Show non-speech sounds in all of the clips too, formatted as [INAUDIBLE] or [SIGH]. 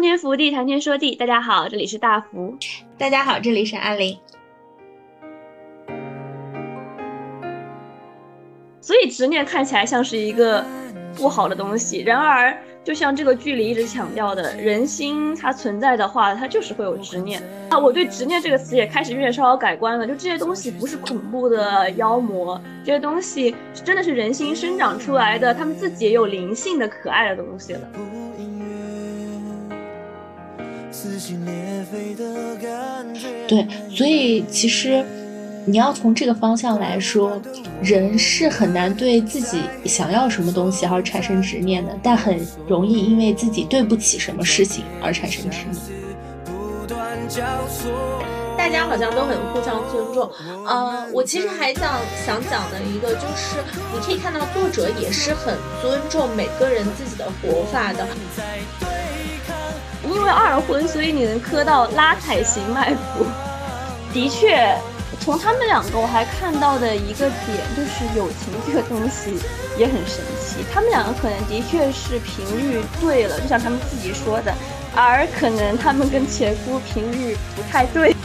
空天福地，谈天说地。大家好，这里是大福。大家好，这里是阿林。所以执念看起来像是一个不好的东西，然而。就像这个剧里一直强调的，人心它存在的话，它就是会有执念啊。我对执念这个词也开始有点稍稍改观了。就这些东西不是恐怖的妖魔，这些东西真的是人心生长出来的，他们自己也有灵性的可爱的东西了。对，所以其实。你要从这个方向来说，人是很难对自己想要什么东西而产生执念的，但很容易因为自己对不起什么事情而产生执念。大家好像都很互相尊重。呃，我其实还想想讲的一个就是，你可以看到作者也是很尊重每个人自己的活法的。因为二婚，所以你能磕到拉踩型脉搏，的确。从他们两个，我还看到的一个点就是友情这个东西也很神奇。他们两个可能的确是频率对了，就像他们自己说的，而可能他们跟前夫频率不太对。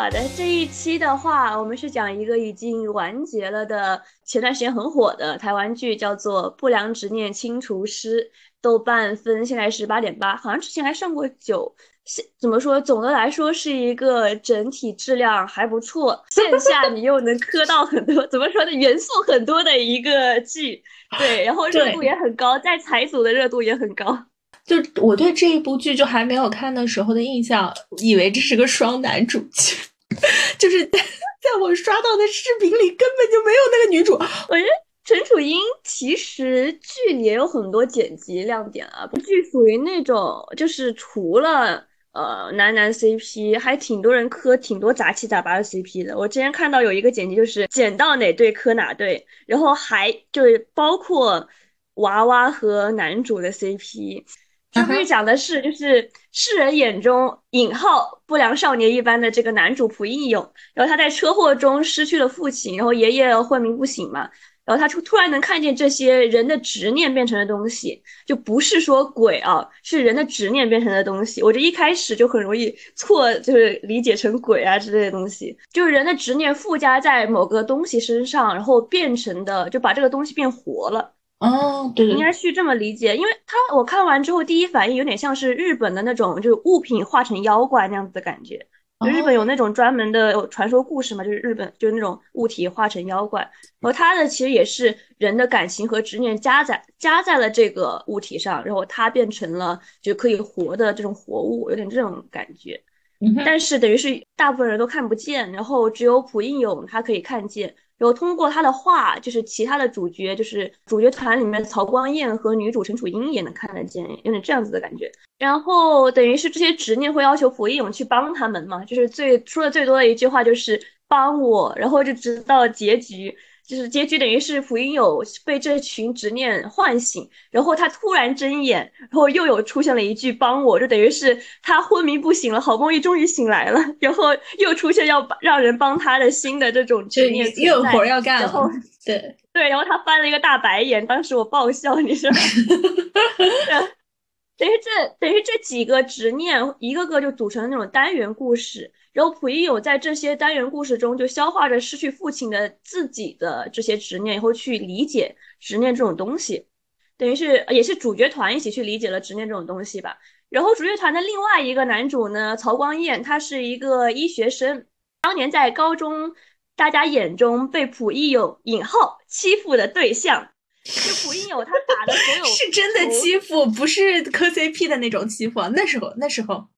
好的，这一期的话，我们是讲一个已经完结了的，前段时间很火的台湾剧，叫做《不良执念清除师》。豆瓣分现在是八点八，好像之前还上过九。现怎么说？总的来说是一个整体质量还不错，线下你又能磕到很多，怎么说呢？元素很多的一个剧。对，然后热度也很高，在彩组的热度也很高。就我对这一部剧就还没有看的时候的印象，以为这是个双男主剧，[LAUGHS] 就是在我刷到的视频里根本就没有那个女主。我觉得。陈楚英其实剧里也有很多剪辑亮点啊，剧属于那种就是除了呃男男 CP，还挺多人磕挺多杂七杂八的 CP 的。我之前看到有一个剪辑，就是剪到哪对磕哪对，然后还就是包括娃娃和男主的 CP。这部剧讲的是就是世人眼中引号不良少年一般的这个男主朴应勇，然后他在车祸中失去了父亲，然后爷爷昏迷不醒嘛。然后他突突然能看见这些人的执念变成的东西，就不是说鬼啊，是人的执念变成的东西。我这一开始就很容易错，就是理解成鬼啊之类的东西，就是人的执念附加在某个东西身上，然后变成的，就把这个东西变活了。哦，对，应该去这么理解，因为他我看完之后第一反应有点像是日本的那种，就是物品化成妖怪那样子的感觉。日本有那种专门的传说故事嘛，就是日本就是那种物体化成妖怪，然后它的其实也是人的感情和执念加在加在了这个物体上，然后它变成了就可以活的这种活物，有点这种感觉。但是等于是大部分人都看不见，然后只有朴应勇他可以看见。有通过他的话，就是其他的主角，就是主角团里面曹光彦和女主陈楚英也能看得见，有点这样子的感觉。然后等于是这些执念会要求佛义勇去帮他们嘛，就是最说的最多的一句话就是帮我，然后就直到结局。就是结局等于是蒲英有被这群执念唤醒，然后他突然睁眼，然后又有出现了一句帮我，就等于是他昏迷不醒了，好不容易终于醒来了，然后又出现要让人帮他的新的这种执念又有活要干了。对对，然后他翻了一个大白眼，当时我爆笑，你说，[LAUGHS] 等于这等于这几个执念一个个就组成那种单元故事。然后溥仪有在这些单元故事中，就消化着失去父亲的自己的这些执念，以后去理解执念这种东西，等于是也是主角团一起去理解了执念这种东西吧。然后主角团的另外一个男主呢，曹光彦，他是一个医学生，当年在高中大家眼中被溥仪有引号欺负的对象，就溥仪有他打的所有 [LAUGHS] 是真的欺负，不是磕 CP 的那种欺负。那时候那时候。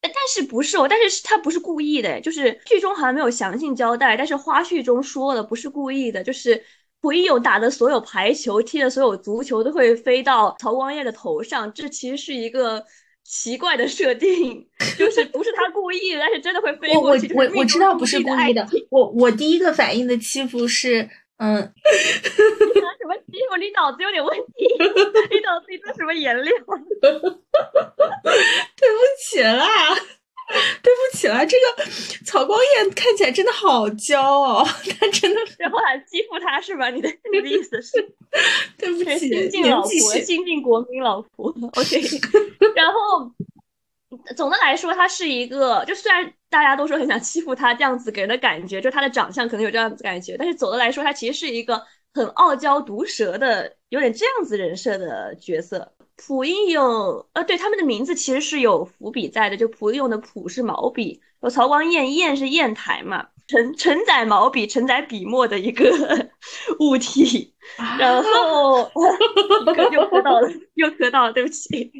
但是不是哦？但是他不是故意的，就是剧中好像没有详细交代，但是花絮中说了不是故意的，就是蒲一勇打的所有排球、踢的所有足球都会飞到曹光彦的头上，这其实是一个奇怪的设定，[LAUGHS] 就是不是他故意，但是真的会飞过去。我我我知道不是故意的，我我第一个反应的欺负是。嗯，你拿什么欺负？你脑子有点问题，[LAUGHS] 你脑子里装什么颜料？[LAUGHS] 对不起啦，对不起啦，这个曹光彦看起来真的好骄傲，[LAUGHS] 他真的，然后还欺负他是吧？你的你的意思是？对不起，新晋老婆，新晋国民老婆。OK，然后总的来说，他是一个，就虽然大家都说很想欺负他，这样子给人的感觉，就他的长相可能有这样子感觉，但是总的来说，他其实是一个很傲娇毒舌的，有点这样子人设的角色。蒲英勇，呃，对，他们的名字其实是有伏笔在的，就蒲英勇的蒲是毛笔，有曹光彦彦是砚台嘛，承承载毛笔、承载笔墨的一个物体。然后 [LAUGHS] 又磕到了，又磕到了，对不起。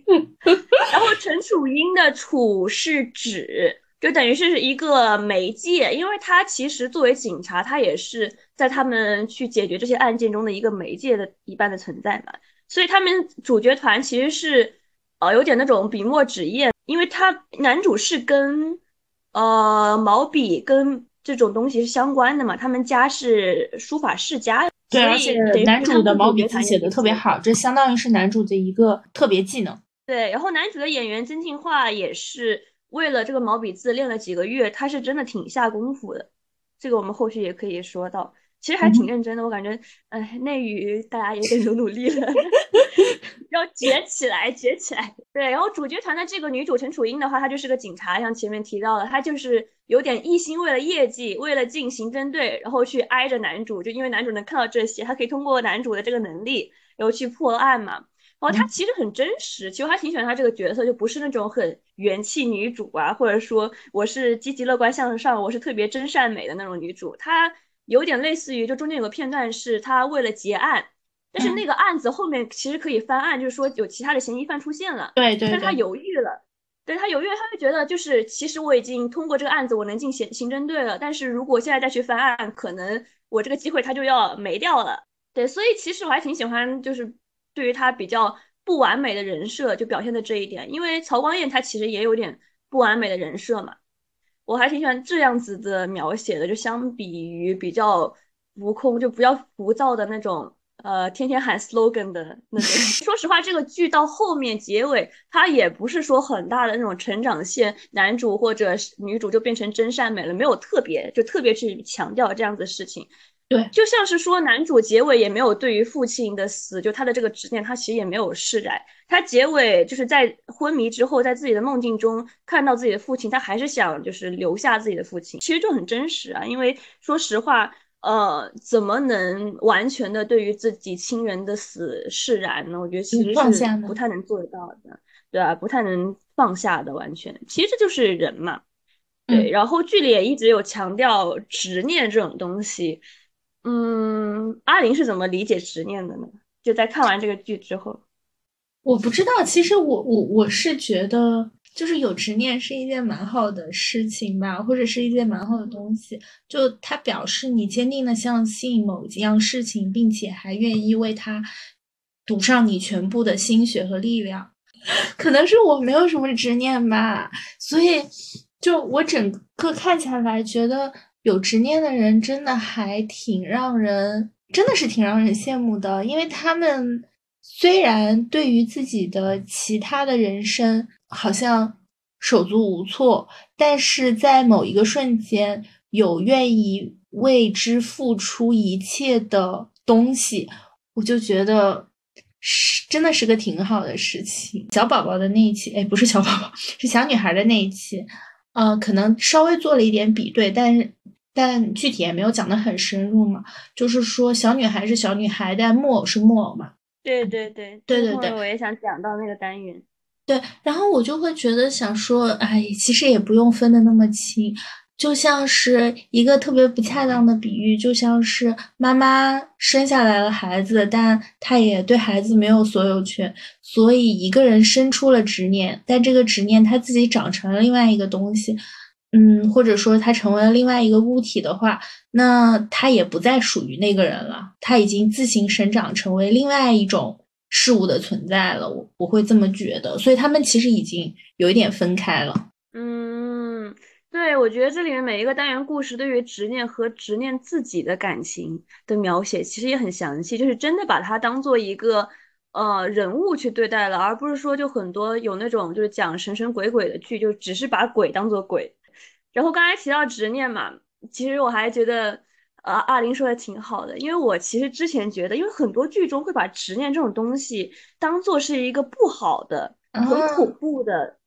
然后陈楚英的楚是指，就等于是一个媒介，因为他其实作为警察，他也是在他们去解决这些案件中的一个媒介的一般的存在嘛。所以他们主角团其实是，呃，有点那种笔墨纸砚，因为他男主是跟，呃，毛笔跟这种东西是相关的嘛，他们家是书法世家，对，而且男主的毛笔字写的特别好，这相当于是男主的一个特别技能。对，然后男主的演员曾庆化也是为了这个毛笔字练了几个月，他是真的挺下功夫的，这个我们后续也可以说到。其实还挺认真的，我感觉，哎，内娱大家也得努努力了，[LAUGHS] 要崛起来，崛起来。对，然后主角团的这个女主陈楚英的话，她就是个警察，像前面提到的，她就是有点一心为了业绩，为了进刑侦队，然后去挨着男主，就因为男主能看到这些，他可以通过男主的这个能力，然后去破案嘛。然后他其实很真实，其实我还挺喜欢他这个角色，就不是那种很元气女主啊，或者说我是积极乐观向上，我是特别真善美的那种女主，她。有点类似于，就中间有个片段是他为了结案，但是那个案子后面其实可以翻案，就是说有其他的嫌疑犯出现了，对对，但他犹豫了，对他犹豫，他会觉得就是其实我已经通过这个案子我能进刑刑侦队了，但是如果现在再去翻案，可能我这个机会他就要没掉了，对，所以其实我还挺喜欢，就是对于他比较不完美的人设就表现的这一点，因为曹光彦他其实也有点不完美的人设嘛。我还挺喜欢这样子的描写的，就相比于比较浮空、就比较浮躁的那种，呃，天天喊 slogan 的那种。[LAUGHS] 说实话，这个剧到后面结尾，它也不是说很大的那种成长线，男主或者女主就变成真善美了，没有特别就特别去强调这样子的事情。对，就像是说男主结尾也没有对于父亲的死，就他的这个执念，他其实也没有释然。他结尾就是在昏迷之后，在自己的梦境中看到自己的父亲，他还是想就是留下自己的父亲，其实就很真实啊。因为说实话，呃，怎么能完全的对于自己亲人的死释然呢？我觉得其实是不太能做得到的，对啊，不太能放下的，完全。其实这就是人嘛，对。然后剧里也一直有强调执念这种东西。嗯，阿玲是怎么理解执念的呢？就在看完这个剧之后，我不知道。其实我我我是觉得，就是有执念是一件蛮好的事情吧，或者是一件蛮好的东西。就它表示你坚定的相信某一样事情，并且还愿意为它赌上你全部的心血和力量。可能是我没有什么执念吧，所以就我整个看起来觉得。有执念的人真的还挺让人，真的是挺让人羡慕的，因为他们虽然对于自己的其他的人生好像手足无措，但是在某一个瞬间有愿意为之付出一切的东西，我就觉得是真的是个挺好的事情。小宝宝的那一期，哎，不是小宝宝，是小女孩的那一期。呃，可能稍微做了一点比对，但是但具体也没有讲的很深入嘛。就是说，小女孩是小女孩，但木偶是木偶嘛。对对对对对对，我也想讲到那个单元。对，然后我就会觉得想说，哎，其实也不用分的那么清。就像是一个特别不恰当的比喻，就像是妈妈生下来了孩子，但她也对孩子没有所有权，所以一个人生出了执念，但这个执念他自己长成了另外一个东西，嗯，或者说他成为了另外一个物体的话，那他也不再属于那个人了，他已经自行生长成为另外一种事物的存在了，我我会这么觉得，所以他们其实已经有一点分开了，嗯。对，我觉得这里面每一个单元故事对于执念和执念自己的感情的描写，其实也很详细，就是真的把它当做一个呃人物去对待了，而不是说就很多有那种就是讲神神鬼鬼的剧，就只是把鬼当做鬼，然后刚才提到执念嘛，其实我还觉得，呃，阿林说的挺好的，因为我其实之前觉得，因为很多剧中会把执念这种东西当做是一个不好的、很恐怖的，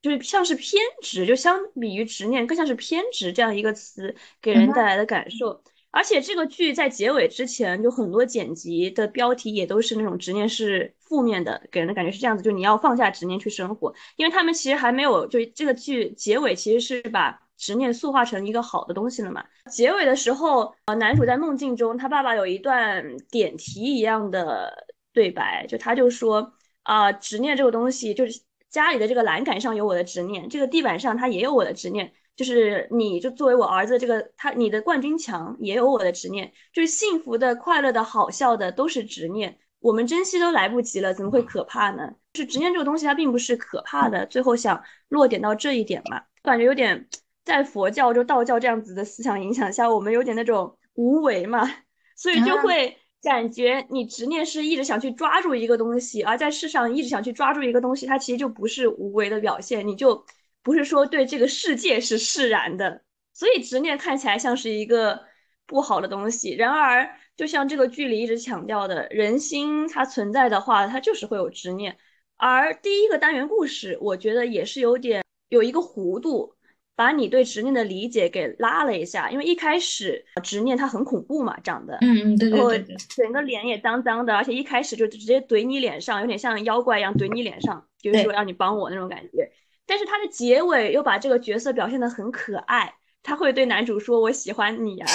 就是像是偏执，就相比于执念，更像是偏执这样一个词给人带来的感受。而且这个剧在结尾之前，就很多剪辑的标题也都是那种执念是负面的，给人的感觉是这样子，就你要放下执念去生活。因为他们其实还没有，就这个剧结尾其实是把执念塑化成一个好的东西了嘛。结尾的时候，呃，男主在梦境中，他爸爸有一段点题一样的对白，就他就说啊，执念这个东西，就是家里的这个栏杆上有我的执念，这个地板上它也有我的执念。就是你就作为我儿子这个他你的冠军墙也有我的执念，就是幸福的、快乐的、好笑的都是执念，我们珍惜都来不及了，怎么会可怕呢？就是执念这个东西它并不是可怕的，最后想落点到这一点嘛，感觉有点在佛教就道教这样子的思想影响下，我们有点那种无为嘛，所以就会感觉你执念是一直想去抓住一个东西，而在世上一直想去抓住一个东西，它其实就不是无为的表现，你就。不是说对这个世界是释然的，所以执念看起来像是一个不好的东西。然而，就像这个剧里一直强调的，人心它存在的话，它就是会有执念。而第一个单元故事，我觉得也是有点有一个弧度，把你对执念的理解给拉了一下。因为一开始执念它很恐怖嘛，长得，嗯嗯对对对，整个脸也脏脏的，而且一开始就直接怼你脸上，有点像妖怪一样怼你脸上，就是说让你帮我那种感觉。但是他的结尾又把这个角色表现的很可爱，他会对男主说：“我喜欢你啊，[LAUGHS]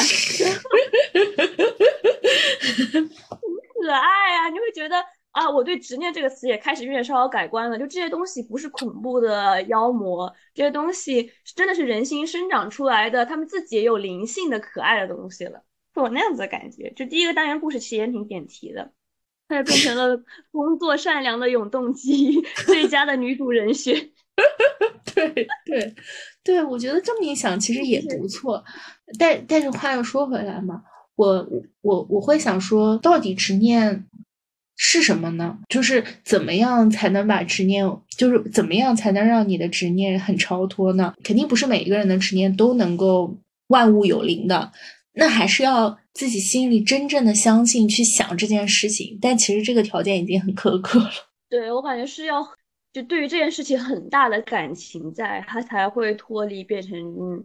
很可爱啊！”你会觉得啊，我对执念这个词也开始有点稍稍改观了。就这些东西不是恐怖的妖魔，这些东西真的是人心生长出来的，他们自己也有灵性的可爱的东西了，是我那样子的感觉。就第一个单元故事其实也挺点题的，它就变成了 [LAUGHS] 工作善良的永动机，[LAUGHS] 最佳的女主人选。[LAUGHS] 对对对，我觉得这么一想，其实也不错。但但是话又说回来嘛，我我我会想说，到底执念是什么呢？就是怎么样才能把执念，就是怎么样才能让你的执念很超脱呢？肯定不是每一个人的执念都能够万物有灵的，那还是要自己心里真正的相信，去想这件事情。但其实这个条件已经很苛刻了。[LAUGHS] 对我感觉是要。就对于这件事情很大的感情在，他才会脱离变成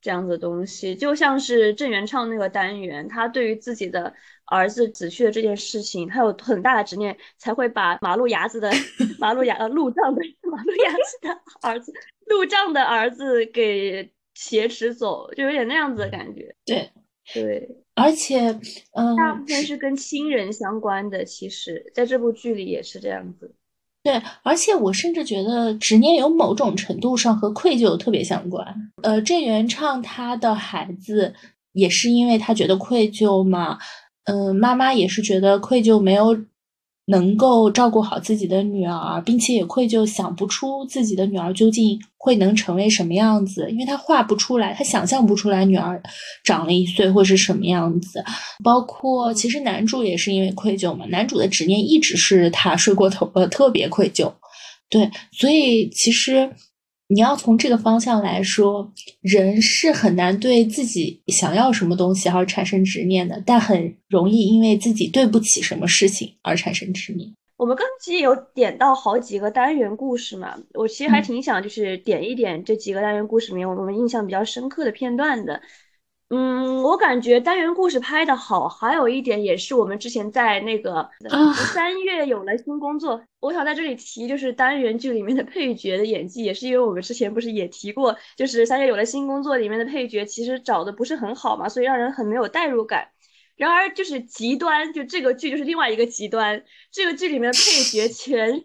这样子的东西。就像是郑元畅那个单元，他对于自己的儿子死去的这件事情，他有很大的执念，才会把马路牙子的 [LAUGHS] 马路牙呃路障的马路牙子的儿子路障的儿子给挟持走，就有点那样子的感觉。对对，而且嗯，大部分是跟亲人相关的，其实在这部剧里也是这样子。对，而且我甚至觉得执念有某种程度上和愧疚特别相关。呃，郑元畅他的孩子也是因为他觉得愧疚嘛，嗯，妈妈也是觉得愧疚没有。能够照顾好自己的女儿，并且也愧疚想不出自己的女儿究竟会能成为什么样子，因为他画不出来，他想象不出来女儿长了一岁会是什么样子。包括其实男主也是因为愧疚嘛，男主的执念一直是他睡过头了，特别愧疚。对，所以其实。你要从这个方向来说，人是很难对自己想要什么东西而产生执念的，但很容易因为自己对不起什么事情而产生执念。我们刚其实有点到好几个单元故事嘛，我其实还挺想就是点一点这几个单元故事里面我们印象比较深刻的片段的。嗯，我感觉单元故事拍的好，还有一点也是我们之前在那个 [LAUGHS] 三月有了新工作，我想在这里提，就是单元剧里面的配角的演技，也是因为我们之前不是也提过，就是三月有了新工作里面的配角其实找的不是很好嘛，所以让人很没有代入感。然而就是极端，就这个剧就是另外一个极端，这个剧里面的配角全是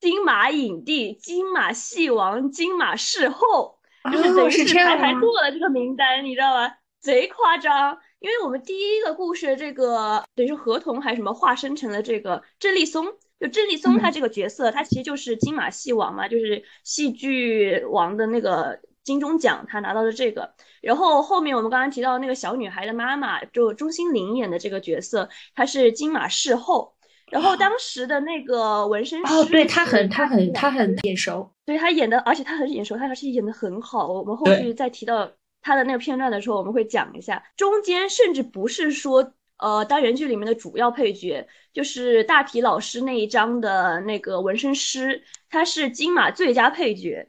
金马影帝、金马戏王、金马视后，就是等于是排排坐了这个名单，你知道吗？贼夸张，因为我们第一个故事这个等于是合同还是什么化身成了这个郑立松，就郑立松他这个角色，他其实就是金马戏王嘛，就是戏剧王的那个金钟奖，他拿到了这个。然后后面我们刚刚提到那个小女孩的妈妈，就钟欣凌演的这个角色，她是金马视后。然后当时的那个纹身师，哦，对他很他很他很眼熟，对他演的，而且他很眼熟，他而且演的很好。我们后续再提到他的那个片段的时候，我们会讲一下。中间甚至不是说，呃，单元剧里面的主要配角，就是大体老师那一章的那个纹身师，他是金马最佳配角。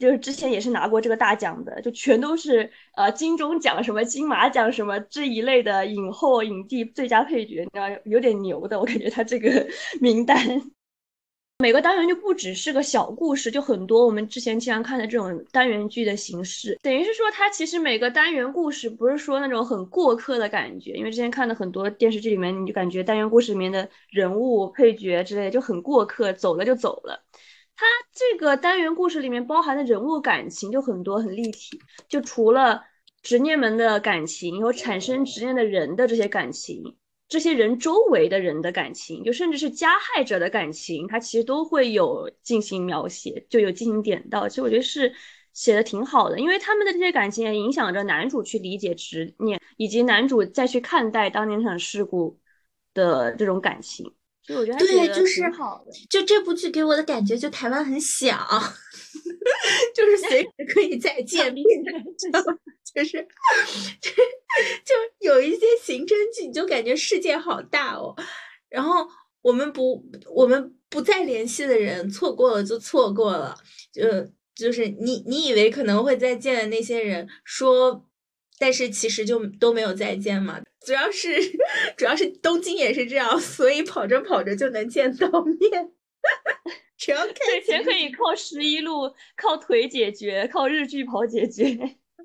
就是之前也是拿过这个大奖的，就全都是呃金钟奖什么金马奖什么这一类的影后影帝最佳配角，你知道有点牛的，我感觉他这个 [LAUGHS] 名单。每个单元就不只是个小故事，就很多我们之前经常看的这种单元剧的形式，等于是说它其实每个单元故事不是说那种很过客的感觉，因为之前看的很多电视剧里面，你就感觉单元故事里面的人物配角之类的就很过客，走了就走了。它这个单元故事里面包含的人物感情就很多很立体，就除了执念们的感情，有产生执念的人的这些感情，这些人周围的人的感情，就甚至是加害者的感情，他其实都会有进行描写，就有进行点到。其实我觉得是写的挺好的，因为他们的这些感情也影响着男主去理解执念，以及男主再去看待当年那场事故的这种感情。所以我觉得对，就是就这部剧给我的感觉，就台湾很小，就是随时可以再见面，就是就就有一些刑侦剧，你就感觉世界好大哦。然后我们不我们不再联系的人，错过了就错过了，就就是你你以为可能会再见的那些人，说。但是其实就都没有再见嘛，主要是 [LAUGHS] 主要是东京也是这样，所以跑着跑着就能见到面。[LAUGHS] 只要以全可以靠十一路、靠腿解决，靠日剧跑解决。[LAUGHS]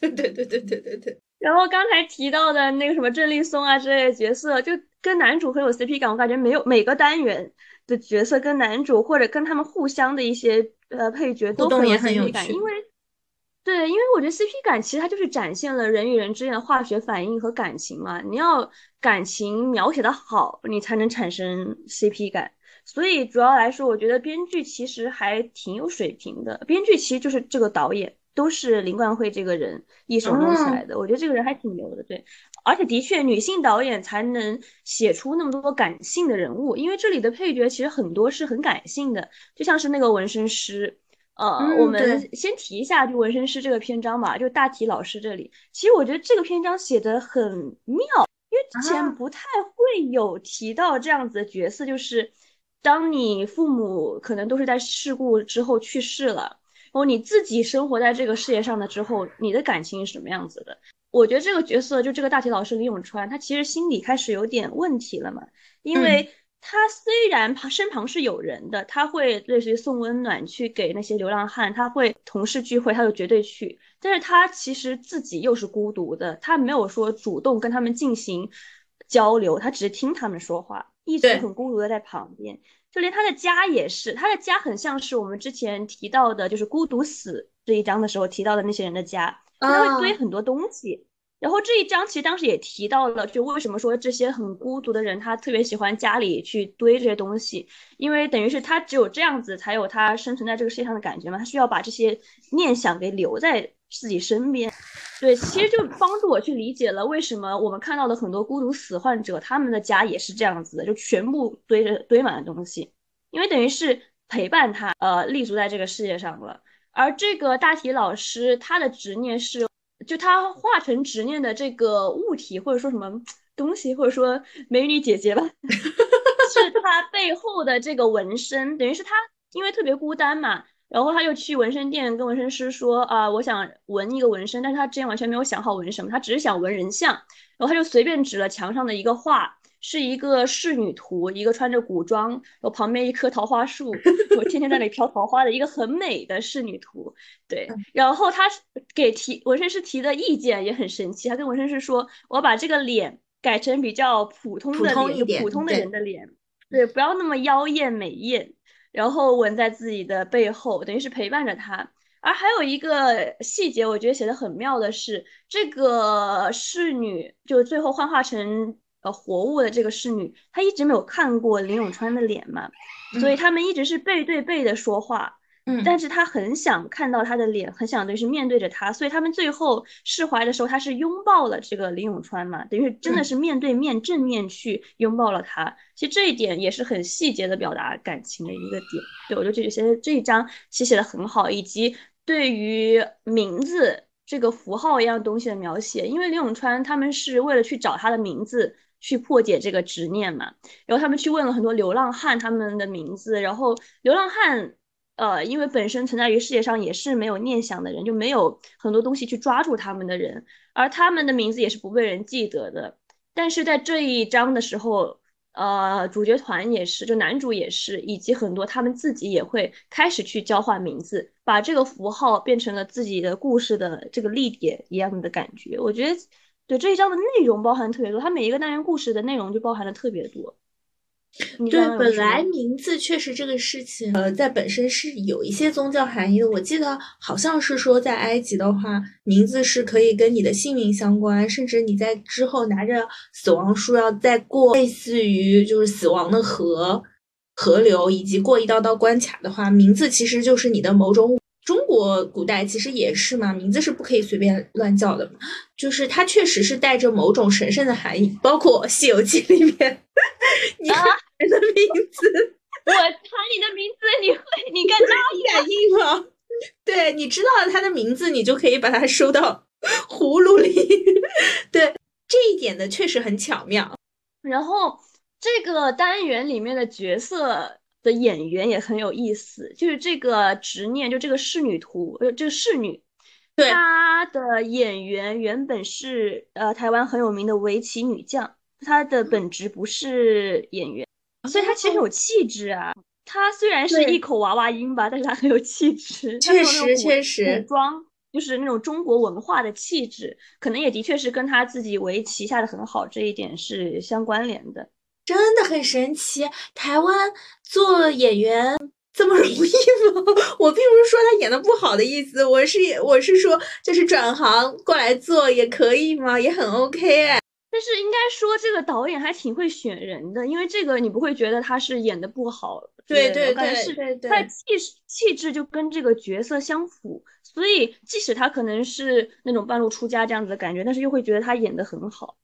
对对对对对对对。[LAUGHS] 然后刚才提到的那个什么郑立松啊之类的角色，就跟男主很有 CP 感，我感觉没有每个单元的角色跟男主或者跟他们互相的一些呃配角都很有 CP 感，因为。对，因为我觉得 CP 感其实它就是展现了人与人之间的化学反应和感情嘛。你要感情描写的好，你才能产生 CP 感。所以主要来说，我觉得编剧其实还挺有水平的。编剧其实就是这个导演，都是林冠慧这个人一手弄起来的。我觉得这个人还挺牛的，对。而且的确，女性导演才能写出那么多感性的人物，因为这里的配角其实很多是很感性的，就像是那个纹身师。呃，我们先提一下就纹身师这个篇章吧，就大体老师这里，其实我觉得这个篇章写的很妙，因为之前不太会有提到这样子的角色，就是当你父母可能都是在事故之后去世了，然后你自己生活在这个世界上的之后，你的感情是什么样子的？我觉得这个角色就这个大体老师李永川，他其实心里开始有点问题了嘛，因为。他虽然旁身旁是有人的，他会类似于送温暖去给那些流浪汉，他会同事聚会，他就绝对去。但是他其实自己又是孤独的，他没有说主动跟他们进行交流，他只是听他们说话，一直很孤独的在旁边。就连他的家也是，他的家很像是我们之前提到的，就是孤独死这一章的时候提到的那些人的家，他会堆很多东西。然后这一章其实当时也提到了，就为什么说这些很孤独的人，他特别喜欢家里去堆这些东西，因为等于是他只有这样子才有他生存在这个世界上的感觉嘛，他需要把这些念想给留在自己身边。对，其实就帮助我去理解了为什么我们看到的很多孤独死患者，他们的家也是这样子的，就全部堆着堆满了东西，因为等于是陪伴他呃立足在这个世界上了。而这个大体老师他的执念是。就他化成执念的这个物体，或者说什么东西，或者说美女姐姐吧，[LAUGHS] 是他背后的这个纹身，等于是他因为特别孤单嘛，然后他又去纹身店跟纹身师说啊，我想纹一个纹身，但是他之前完全没有想好纹什么，他只是想纹人像，然后他就随便指了墙上的一个画。是一个仕女图，一个穿着古装，然后旁边一棵桃花树，我天天在那里 [LAUGHS] 飘桃花的一个很美的仕女图。对，然后他给提纹身师提的意见也很神奇，他跟纹身师说，我把这个脸改成比较普通的脸，普通的人的脸，对，不要那么妖艳美艳，然后纹在自己的背后，等于是陪伴着他。而还有一个细节，我觉得写的很妙的是，这个侍女就最后幻化成。呃，活物的这个侍女，她一直没有看过林永川的脸嘛，所以他们一直是背对背的说话。嗯，但是他很想看到他的脸，很想就是面对着他，所以他们最后释怀的时候，他是拥抱了这个林永川嘛，等于真的是面对面正面去拥抱了他。其实这一点也是很细节的表达感情的一个点。对我觉得这些这一章其实写的很好，以及对于名字这个符号一样东西的描写，因为林永川他们是为了去找他的名字。去破解这个执念嘛，然后他们去问了很多流浪汉他们的名字，然后流浪汉，呃，因为本身存在于世界上也是没有念想的人，就没有很多东西去抓住他们的人，而他们的名字也是不被人记得的。但是在这一章的时候，呃，主角团也是，就男主也是，以及很多他们自己也会开始去交换名字，把这个符号变成了自己的故事的这个立点一样的感觉，我觉得。对这一章的内容包含特别多，它每一个单元故事的内容就包含的特别多。对，本来名字确实这个事情，呃，在本身是有一些宗教含义的。我记得好像是说，在埃及的话，名字是可以跟你的姓名相关，甚至你在之后拿着死亡书要再过类似于就是死亡的河河流，以及过一道道关卡的话，名字其实就是你的某种。中国古代其实也是嘛，名字是不可以随便乱叫的，就是它确实是带着某种神圣的含义。包括《西游记》里面，[LAUGHS] 你喊人的名字，我喊你的名字，你会你跟他感应吗？对，你知道了他的名字，你就可以把它收到葫芦里。对，这一点呢确实很巧妙。然后这个单元里面的角色。的演员也很有意思，就是这个执念，就这个仕女图，呃，这个仕女，她的演员原本是呃台湾很有名的围棋女将，她的本职不是演员，所以她其实有气质啊。她虽然是一口娃娃音吧，但是她很有气质，[LAUGHS] 确实确实，古装就是那种中国文化的气质，可能也的确是跟她自己围棋下的很好这一点是相关联的。真的很神奇，台湾做演员这么容易吗？[LAUGHS] 我并不是说他演的不好的意思，我是我是说，就是转行过来做也可以吗？也很 OK 哎。但是应该说这个导演还挺会选人的，因为这个你不会觉得他是演的不好，对对对对对，他的气气质就跟这个角色相符，所以即使他可能是那种半路出家这样子的感觉，但是又会觉得他演的很好。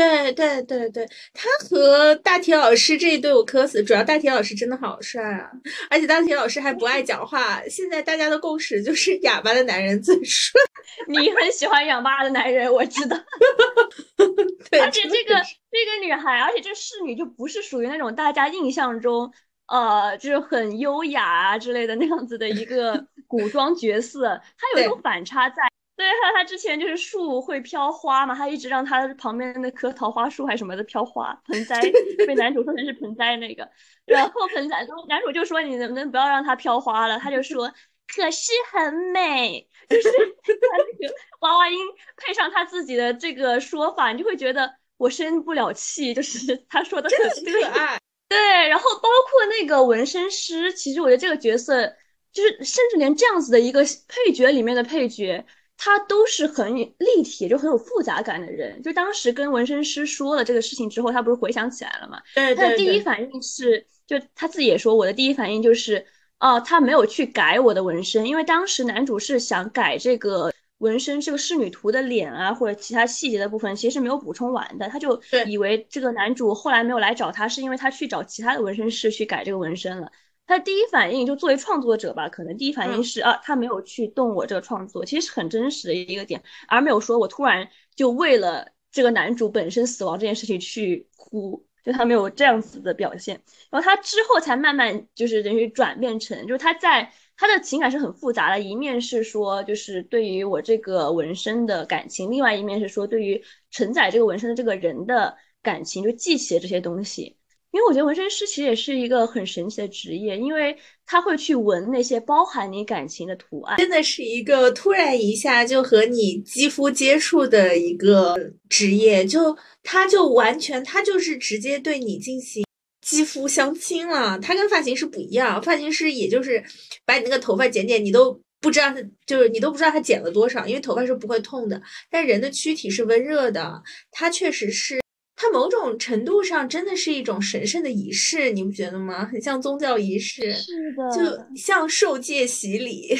对对对对，他和大铁老师这一对我磕死，主要大铁老师真的好帅啊，而且大铁老师还不爱讲话。现在大家的共识就是哑巴的男人最帅。[LAUGHS] 你很喜欢哑巴的男人，我知道。[LAUGHS] 而且这个这个女孩，而且这侍女就不是属于那种大家印象中，呃，就是很优雅啊之类的那样子的一个 [LAUGHS] 古装角色，她有一种反差在。对，还有他之前就是树会飘花嘛，他一直让他旁边那棵桃花树还是什么的飘花，盆栽被男主说成是盆栽那个，然后盆栽，男主就说你能不能不要让它飘花了，他就说可是很美，就是 [LAUGHS] 他那个娃娃音配上他自己的这个说法，你就会觉得我生不了气，就是他说的很可爱。对，然后包括那个纹身师，其实我觉得这个角色就是甚至连这样子的一个配角里面的配角。他都是很立体，就很有复杂感的人。就当时跟纹身师说了这个事情之后，他不是回想起来了嘛？对他的第一反应是，就他自己也说，我的第一反应就是，哦，他没有去改我的纹身，因为当时男主是想改这个纹身，这个仕女图的脸啊，或者其他细节的部分，其实没有补充完的。他就以为这个男主后来没有来找他，是因为他去找其他的纹身师去改这个纹身了。他第一反应就作为创作者吧，可能第一反应是啊，他没有去动我这个创作，其实是很真实的一个点，而没有说我突然就为了这个男主本身死亡这件事情去哭，就他没有这样子的表现。然后他之后才慢慢就是等于转变成，就是他在他的情感是很复杂的，一面是说就是对于我这个纹身的感情，另外一面是说对于承载这个纹身的这个人的感情，就记起了这些东西。因为我觉得纹身师其实也是一个很神奇的职业，因为他会去纹那些包含你感情的图案，真的是一个突然一下就和你肌肤接触的一个职业，就他就完全他就是直接对你进行肌肤相亲了。他跟发型师不一样，发型师也就是把你那个头发剪剪，你都不知道他就是你都不知道他剪了多少，因为头发是不会痛的，但人的躯体是温热的，他确实是。它某种程度上真的是一种神圣的仪式，你不觉得吗？很像宗教仪式，是的，就像受戒洗礼。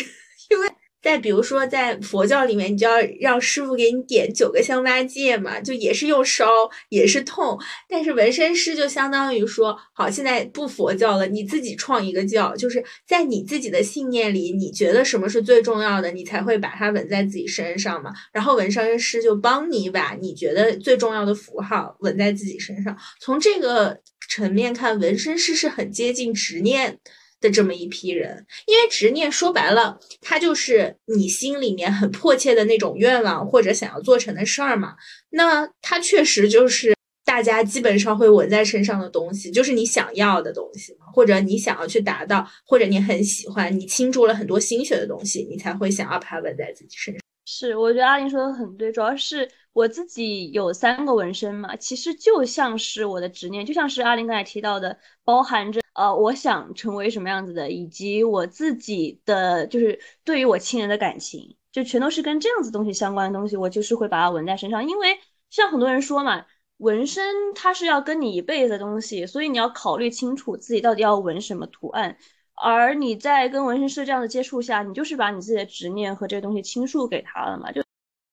再比如说，在佛教里面，你就要让师傅给你点九个香八戒嘛，就也是又烧也是痛。但是纹身师就相当于说，好，现在不佛教了，你自己创一个教，就是在你自己的信念里，你觉得什么是最重要的，你才会把它纹在自己身上嘛。然后纹身师就帮你把你觉得最重要的符号纹在自己身上。从这个层面看，纹身师是很接近执念。的这么一批人，因为执念说白了，它就是你心里面很迫切的那种愿望或者想要做成的事儿嘛。那它确实就是大家基本上会纹在身上的东西，就是你想要的东西，或者你想要去达到，或者你很喜欢，你倾注了很多心血的东西，你才会想要把它纹在自己身上。是，我觉得阿林说的很对，主要是我自己有三个纹身嘛，其实就像是我的执念，就像是阿林刚才提到的，包含着。呃，我想成为什么样子的，以及我自己的就是对于我亲人的感情，就全都是跟这样子东西相关的东西，我就是会把它纹在身上。因为像很多人说嘛，纹身它是要跟你一辈子的东西，所以你要考虑清楚自己到底要纹什么图案。而你在跟纹身师这样的接触下，你就是把你自己的执念和这个东西倾诉给他了嘛？就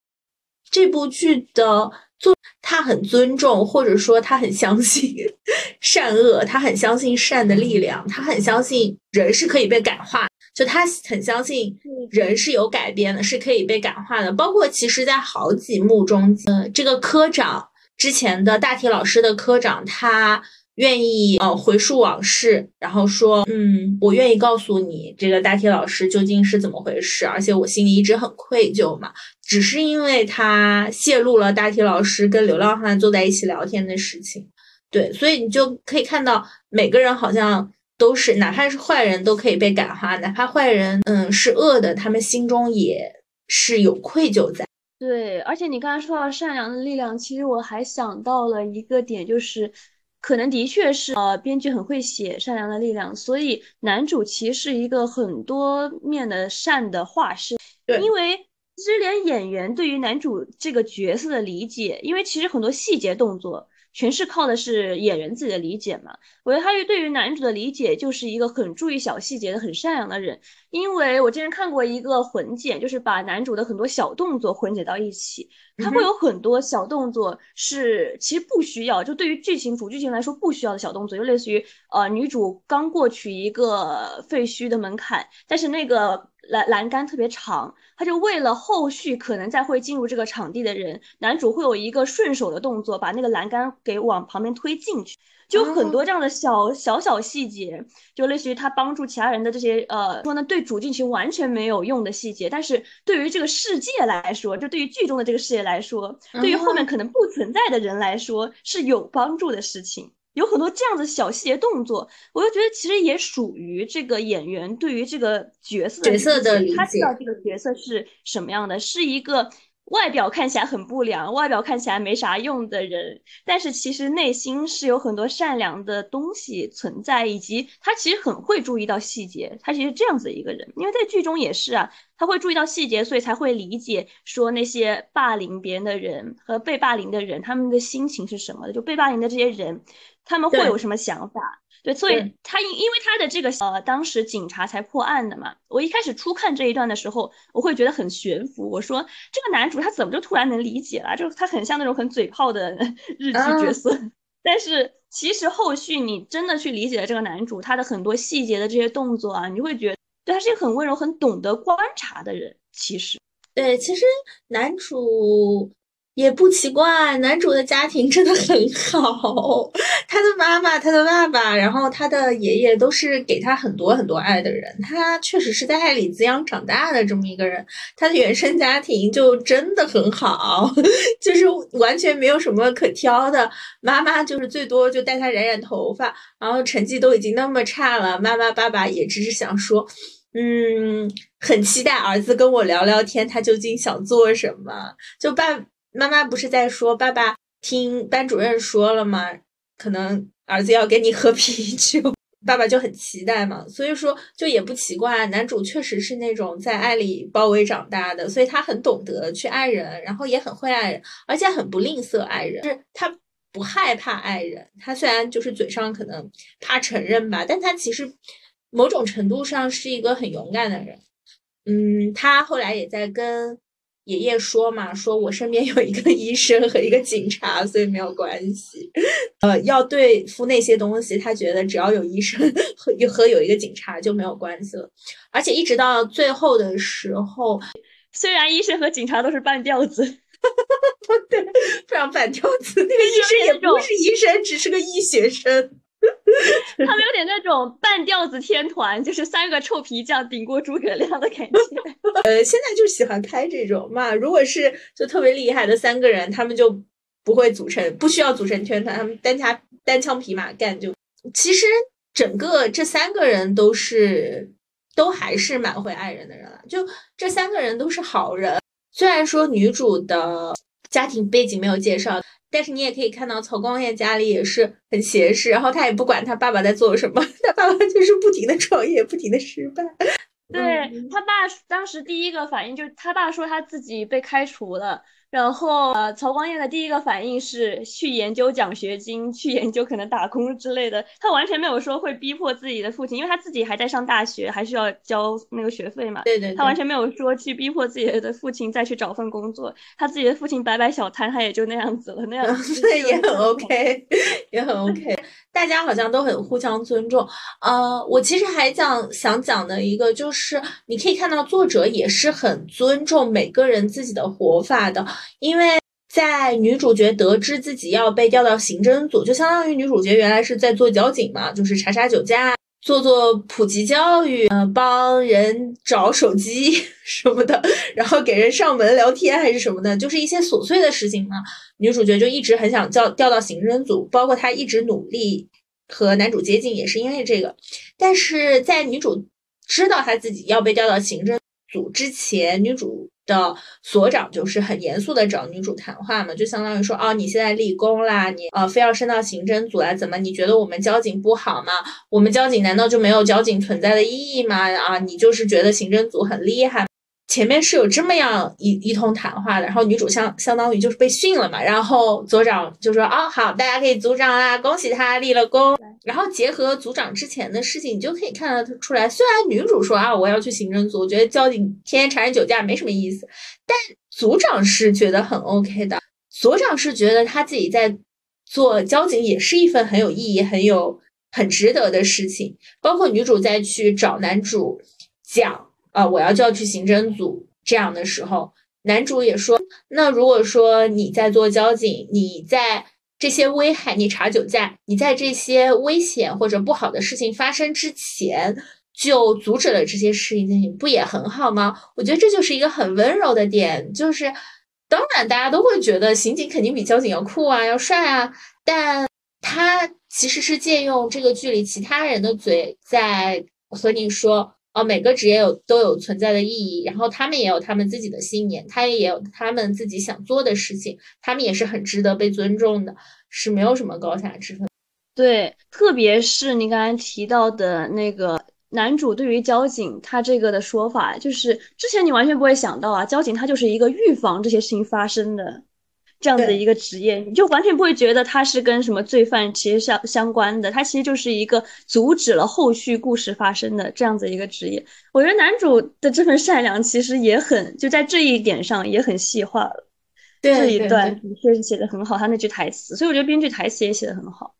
[LAUGHS] 这部剧的。做他很尊重，或者说他很相信 [LAUGHS] 善恶，他很相信善的力量，他很相信人是可以被感化，就他很相信人是有改变的，是可以被感化的。包括其实，在好几幕中，呃，这个科长之前的大体老师的科长，他。愿意呃回溯往事，然后说，嗯，我愿意告诉你这个大体老师究竟是怎么回事，而且我心里一直很愧疚嘛，只是因为他泄露了大体老师跟流浪汉坐在一起聊天的事情，对，所以你就可以看到每个人好像都是，哪怕是坏人都可以被感化，哪怕坏人嗯是恶的，他们心中也是有愧疚在。对，而且你刚才说到善良的力量，其实我还想到了一个点，就是。可能的确是，呃，编剧很会写善良的力量，所以男主其实是一个很多面的善的化身。对，因为其实连演员对于男主这个角色的理解，因为其实很多细节动作。全是靠的是演员自己的理解嘛？我觉得他对于男主的理解就是一个很注意小细节的、很善良的人。因为我之前看过一个混剪，就是把男主的很多小动作混剪到一起，他会有很多小动作是其实不需要，就对于剧情主剧情来说不需要的小动作，就类似于呃女主刚过去一个废墟的门槛，但是那个。栏栏杆特别长，他就为了后续可能再会进入这个场地的人，男主会有一个顺手的动作，把那个栏杆给往旁边推进去，就很多这样的小小小细节，就类似于他帮助其他人的这些呃说呢，对主剧情完全没有用的细节，但是对于这个世界来说，就对于剧中的这个世界来说，对于后面可能不存在的人来说是有帮助的事情。有很多这样的小细节动作，我就觉得其实也属于这个演员对于这个角色角色的理解。他知道这个角色是什么样的，是一个外表看起来很不良、外表看起来没啥用的人，但是其实内心是有很多善良的东西存在，以及他其实很会注意到细节。他其实这样子的一个人，因为在剧中也是啊，他会注意到细节，所以才会理解说那些霸凌别人的人和被霸凌的人他们的心情是什么的，就被霸凌的这些人。他们会有什么想法？对，所以他因因为他的这个呃，当时警察才破案的嘛。我一开始初看这一段的时候，我会觉得很悬浮。我说这个男主他怎么就突然能理解了？就他很像那种很嘴炮的 [LAUGHS] 日剧角色。但是其实后续你真的去理解了这个男主，他的很多细节的这些动作啊，你会觉得对他是一个很温柔、很懂得观察的人。其实，对，其实男主。也不奇怪，男主的家庭真的很好，他的妈妈、他的爸爸，然后他的爷爷都是给他很多很多爱的人。他确实是在爱里滋养长大的这么一个人，他的原生家庭就真的很好，[LAUGHS] 就是完全没有什么可挑的。妈妈就是最多就带他染染头发，然后成绩都已经那么差了，妈妈爸爸也只是想说，嗯，很期待儿子跟我聊聊天，他究竟想做什么？就爸。妈妈不是在说，爸爸听班主任说了吗？可能儿子要跟你喝啤酒，爸爸就很期待嘛。所以说，就也不奇怪，男主确实是那种在爱里包围长大的，所以他很懂得去爱人，然后也很会爱人，而且很不吝啬爱人。是他。不害怕爱人。他虽然就是嘴上可能怕承认吧，但他其实某种程度上是一个很勇敢的人。嗯，他后来也在跟。爷爷说嘛，说我身边有一个医生和一个警察，所以没有关系。呃，要对付那些东西，他觉得只要有医生和和有一个警察就没有关系了。而且一直到最后的时候，虽然医生和警察都是半吊子，[LAUGHS] 对，非常半吊子。那个医生也不是医生，只是个医学生。[LAUGHS] 他们有点那种半吊子天团，[LAUGHS] 就是三个臭皮匠顶过诸葛亮的感觉。[LAUGHS] 呃，现在就喜欢开这种嘛。如果是就特别厉害的三个人，他们就不会组成，不需要组成天团，他们单枪单枪匹马干就。其实整个这三个人都是都还是蛮会爱人的人了。就这三个人都是好人，虽然说女主的家庭背景没有介绍。但是你也可以看到，曹光彦家里也是很闲适，然后他也不管他爸爸在做什么，他爸爸就是不停的创业，不停的失败。对他爸当时第一个反应就是他爸说他自己被开除了。然后，呃，曹光彦的第一个反应是去研究奖学金，去研究可能打工之类的。他完全没有说会逼迫自己的父亲，因为他自己还在上大学，还需要交那个学费嘛。对对。他完全没有说去逼迫自己的父亲再去找份工作。他自己的父亲摆摆小摊，他也就那样子了，那样子也很 OK，也很 OK。大家好像都很互相尊重。呃，我其实还讲想讲的一个就是，你可以看到作者也是很尊重每个人自己的活法的。因为在女主角得知自己要被调到刑侦组，就相当于女主角原来是在做交警嘛，就是查查酒驾、做做普及教育，呃，帮人找手机 [LAUGHS] 什么的，然后给人上门聊天还是什么的，就是一些琐碎的事情嘛。女主角就一直很想调调到刑侦组，包括她一直努力和男主接近，也是因为这个。但是在女主知道她自己要被调到刑侦组之前，女主。的所长就是很严肃的找女主谈话嘛，就相当于说，哦，你现在立功啦，你呃非要升到刑侦组来，怎么？你觉得我们交警不好吗？我们交警难道就没有交警存在的意义吗？啊，你就是觉得刑侦组很厉害？前面是有这么样一一通谈话的，然后女主相相当于就是被训了嘛，然后组长就说，哦，好，大家可以组长啦，恭喜他立了功。然后结合组长之前的事情，你就可以看得出来，虽然女主说啊，我要去刑侦组，我觉得交警天天查人酒驾没什么意思，但组长是觉得很 OK 的。组长是觉得他自己在做交警也是一份很有意义、很有很值得的事情。包括女主在去找男主讲啊，我要就要去刑侦组这样的时候，男主也说，那如果说你在做交警，你在。这些危害，你查酒驾，你在这些危险或者不好的事情发生之前就阻止了这些事情，不也很好吗？我觉得这就是一个很温柔的点，就是当然大家都会觉得刑警肯定比交警要酷啊，要帅啊，但他其实是借用这个剧里其他人的嘴在和你说。哦，每个职业有都有存在的意义，然后他们也有他们自己的信念，他也有他们自己想做的事情，他们也是很值得被尊重的，是没有什么高下之分。对，特别是你刚才提到的那个男主对于交警他这个的说法，就是之前你完全不会想到啊，交警他就是一个预防这些事情发生的。这样的一个职业，你就完全不会觉得他是跟什么罪犯其实相相关的，他其实就是一个阻止了后续故事发生的这样子一个职业。我觉得男主的这份善良其实也很就在这一点上也很细化了，这一段确实写的很好，他那句台词，所以我觉得编剧台词也写的很好。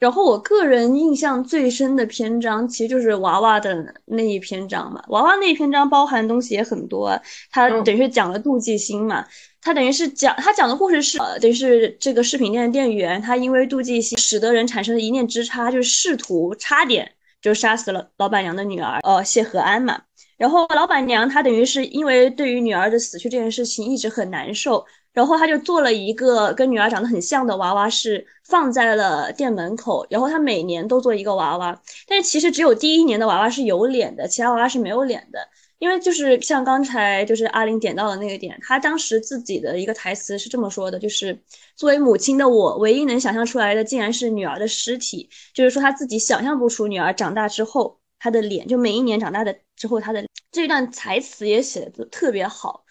然后我个人印象最深的篇章其实就是娃娃的那一篇章嘛，娃娃那一篇章包含的东西也很多，他等于是讲了妒忌心嘛。他等于是讲，他讲的故事是，呃，等于是这个饰品店的店员，他因为妒忌心，使得人产生了一念之差，就是试图差点就杀死了老板娘的女儿，呃，谢和安嘛。然后老板娘她等于是因为对于女儿的死去这件事情一直很难受，然后她就做了一个跟女儿长得很像的娃娃，是放在了店门口。然后她每年都做一个娃娃，但是其实只有第一年的娃娃是有脸的，其他娃娃是没有脸的。因为就是像刚才就是阿玲点到的那个点，她当时自己的一个台词是这么说的，就是作为母亲的我，唯一能想象出来的竟然是女儿的尸体，就是说她自己想象不出女儿长大之后她的脸，就每一年长大的之后她的这段台词也写的特别好，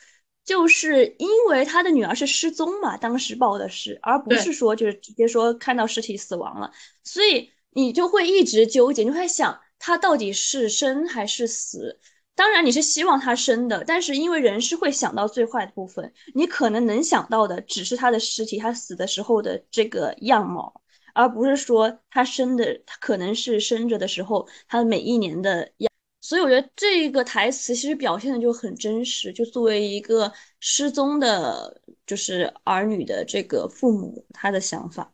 就是因为他的女儿是失踪嘛，当时报的是，而不是说就是直接说看到尸体死亡了，所以你就会一直纠结，你会想他到底是生还是死？当然你是希望他生的，但是因为人是会想到最坏的部分，你可能能想到的只是他的尸体，他死的时候的这个样貌，而不是说他生的，他可能是生着的时候他每一年的样。所以我觉得这个台词其实表现的就很真实，就作为一个失踪的，就是儿女的这个父母，他的想法，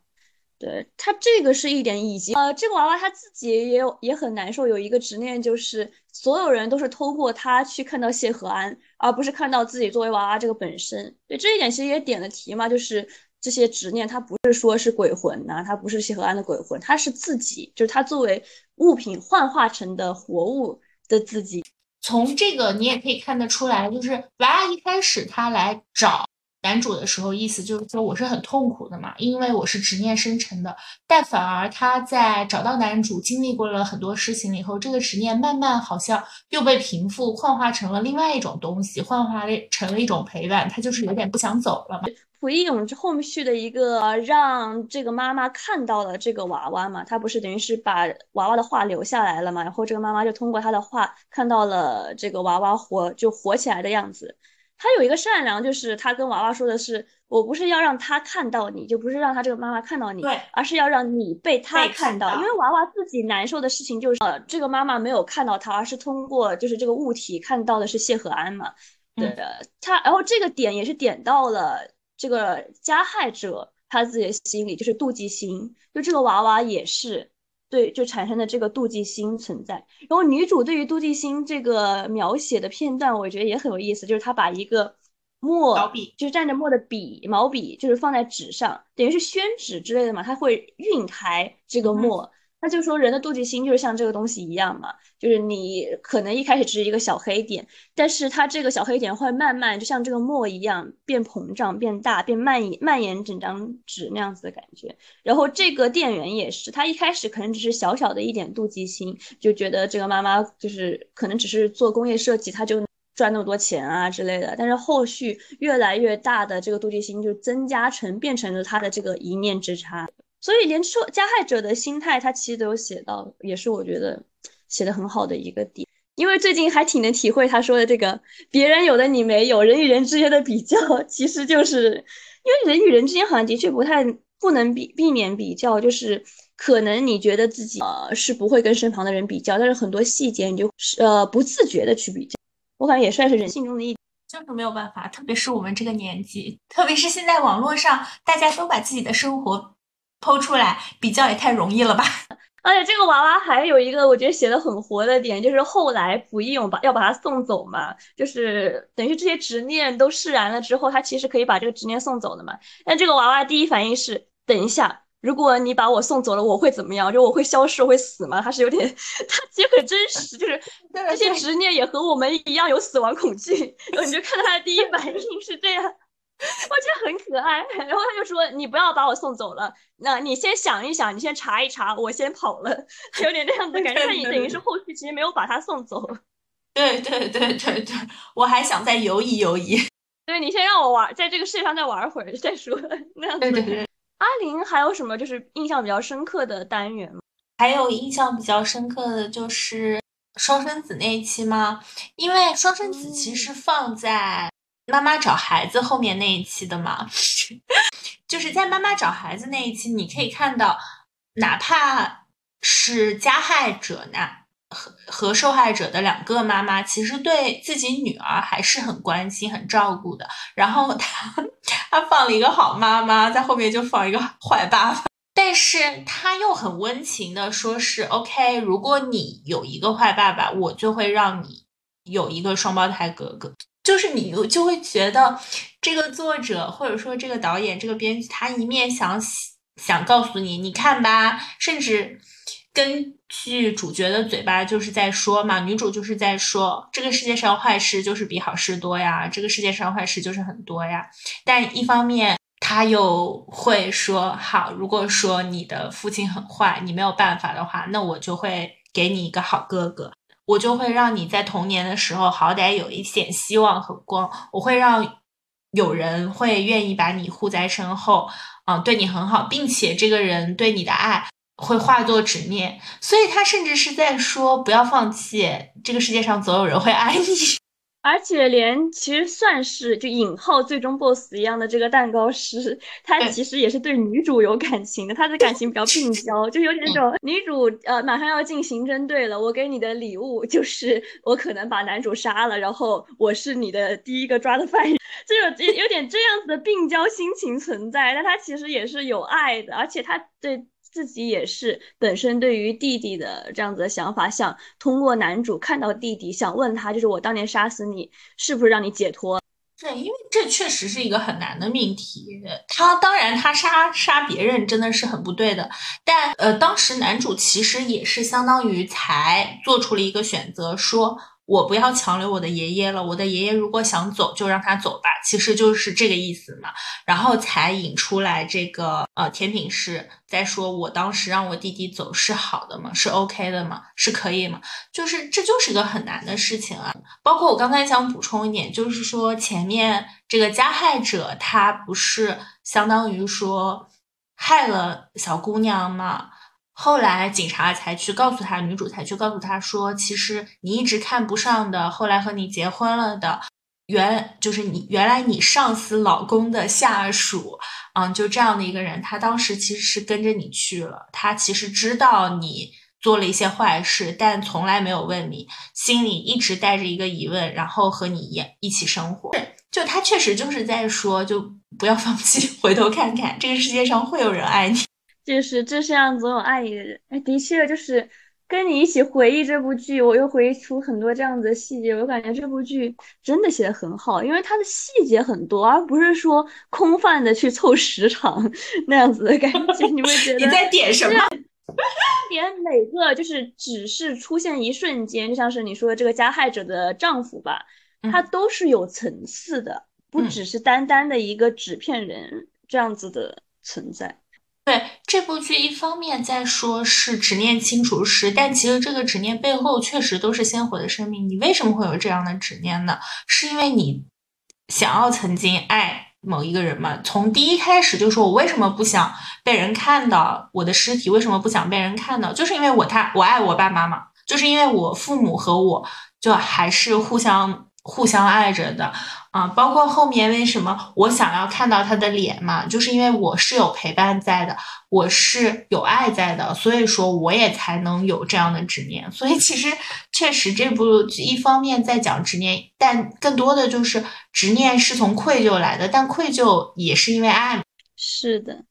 对他这个是一点，以及呃，这个娃娃他自己也有也很难受，有一个执念就是所有人都是通过他去看到谢和安，而不是看到自己作为娃娃这个本身。对这一点其实也点了题嘛，就是这些执念，他不是说是鬼魂呐，他不是谢和安的鬼魂，他是自己，就是他作为物品幻化成的活物。的自己，从这个你也可以看得出来，就是娃娃一开始他来找男主的时候，意思就是说我是很痛苦的嘛，因为我是执念深沉的。但反而他在找到男主，经历过了很多事情以后，这个执念慢慢好像又被平复，幻化成了另外一种东西，幻化成了一种陪伴。他就是有点不想走了嘛。蒲一勇后续的一个让这个妈妈看到了这个娃娃嘛，他不是等于是把娃娃的画留下来了嘛，然后这个妈妈就通过他的画看到了这个娃娃活就活起来的样子。他有一个善良，就是他跟娃娃说的是，我不是要让他看到你，就不是让他这个妈妈看到你，对，而是要让你被他看到。因为娃娃自己难受的事情就是，呃，这个妈妈没有看到他，而是通过就是这个物体看到的是谢和安嘛，对的。他然后这个点也是点到了。这个加害者他自己的心里就是妒忌心，就这个娃娃也是对，就产生的这个妒忌心存在。然后女主对于妒忌心这个描写的片段，我觉得也很有意思，就是她把一个墨，就是蘸着墨的笔，毛笔，就是放在纸上，等于是宣纸之类的嘛，它会晕开这个墨。他就说，人的妒忌心就是像这个东西一样嘛，就是你可能一开始只是一个小黑点，但是它这个小黑点会慢慢就像这个墨一样变膨胀、变大、变蔓延、蔓延整张纸那样子的感觉。然后这个店员也是，他一开始可能只是小小的一点妒忌心，就觉得这个妈妈就是可能只是做工业设计，他就赚那么多钱啊之类的。但是后续越来越大的这个妒忌心就增加成变成了他的这个一念之差。所以，连受加害者的心态，他其实都有写到，也是我觉得写的很好的一个点。因为最近还挺能体会他说的这个“别人有的你没有”，人与人之间的比较，[LAUGHS] 其实就是因为人与人之间好像的确不太不能避避免比较，就是可能你觉得自己呃是不会跟身旁的人比较，但是很多细节你就呃不自觉的去比较。我感觉也算是人性中的一，就是没有办法，特别是我们这个年纪，特别是现在网络上大家都把自己的生活。剖出来比较也太容易了吧！[LAUGHS] 而且这个娃娃还有一个我觉得写的很活的点，就是后来蒲一勇把要把他送走嘛，就是等于这些执念都释然了之后，他其实可以把这个执念送走的嘛。但这个娃娃第一反应是：等一下，如果你把我送走了，我会怎么样？就我会消失，会死吗？他是有点，[LAUGHS] 他其实很真实，就是 [LAUGHS] 这些执念也和我们一样有死亡恐惧。然后你就看他的第一反应是这样。[LAUGHS] 我觉得很可爱，[LAUGHS] 然后他就说：“你不要把我送走了，那你先想一想，你先查一查，我先跑了。[LAUGHS] ”有点那样的感觉，他等于是后续其实没有把他送走。对对对对对，我还想再游移游移。对你先让我玩，在这个世界上再玩会儿再说。那样子。对对对。阿玲还有什么就是印象比较深刻的单元吗？还有印象比较深刻的就是双生子那一期吗？因为双生子其实放在。妈妈找孩子后面那一期的嘛，[LAUGHS] 就是在妈妈找孩子那一期，你可以看到，哪怕是加害者那和和受害者的两个妈妈，其实对自己女儿还是很关心、很照顾的。然后他他 [LAUGHS] 放了一个好妈妈，在后面就放一个坏爸爸，但是他又很温情的说是 OK，如果你有一个坏爸爸，我就会让你有一个双胞胎哥哥。就是你就会觉得这个作者或者说这个导演这个编剧，他一面想想告诉你，你看吧，甚至根据主角的嘴巴就是在说嘛，女主就是在说这个世界上坏事就是比好事多呀，这个世界上坏事就是很多呀。但一方面他又会说，好，如果说你的父亲很坏，你没有办法的话，那我就会给你一个好哥哥。我就会让你在童年的时候好歹有一点希望和光，我会让有人会愿意把你护在身后，嗯，对你很好，并且这个人对你的爱会化作执念，所以他甚至是在说不要放弃，这个世界上总有人会爱你。而且连其实算是就引号最终 boss 一样的这个蛋糕师，他其实也是对女主有感情的。他的感情比较病 [LAUGHS] 娇，就有点那种女主呃马上要进刑侦队了，我给你的礼物就是我可能把男主杀了，然后我是你的第一个抓的犯人，[LAUGHS] 就有有点这样子的病娇心情存在。但他其实也是有爱的，而且他对。自己也是本身对于弟弟的这样子的想法，想通过男主看到弟弟，想问他，就是我当年杀死你，是不是让你解脱？对，因为这确实是一个很难的命题。他当然他杀杀别人真的是很不对的，但呃，当时男主其实也是相当于才做出了一个选择，说。我不要强留我的爷爷了，我的爷爷如果想走就让他走吧，其实就是这个意思嘛。然后才引出来这个呃甜品师在说，我当时让我弟弟走是好的吗？是 OK 的吗？是可以吗？就是这就是一个很难的事情啊。包括我刚才想补充一点，就是说前面这个加害者他不是相当于说害了小姑娘吗？后来警察才去告诉他，女主才去告诉他说，其实你一直看不上的，后来和你结婚了的，原就是你原来你上司老公的下属，嗯，就这样的一个人，他当时其实是跟着你去了，他其实知道你做了一些坏事，但从来没有问你，心里一直带着一个疑问，然后和你一一起生活，就他确实就是在说，就不要放弃，[LAUGHS] 回头看看，这个世界上会有人爱你。就是这世上总有爱你的人，哎，的确，就是跟你一起回忆这部剧，我又回忆出很多这样子的细节。我感觉这部剧真的写的很好，因为它的细节很多，而不是说空泛的去凑时长 [LAUGHS] 那样子的感觉。你会觉 [LAUGHS] 得你在点什么？[LAUGHS] 点每个就是只是出现一瞬间，就像是你说的这个加害者的丈夫吧，他都是有层次的，不只是单单的一个纸片人这样子的存在。对这部剧，一方面在说是执念清除师，但其实这个执念背后确实都是鲜活的生命。你为什么会有这样的执念呢？是因为你想要曾经爱某一个人吗？从第一开始就说，我为什么不想被人看到我的尸体？为什么不想被人看到？就是因为我他我爱我爸妈嘛，就是因为我父母和我就还是互相互相爱着的。啊，包括后面为什么我想要看到他的脸嘛，就是因为我是有陪伴在的，我是有爱在的，所以说我也才能有这样的执念。所以其实确实这部一方面在讲执念，但更多的就是执念是从愧疚来的，但愧疚也是因为爱。是的，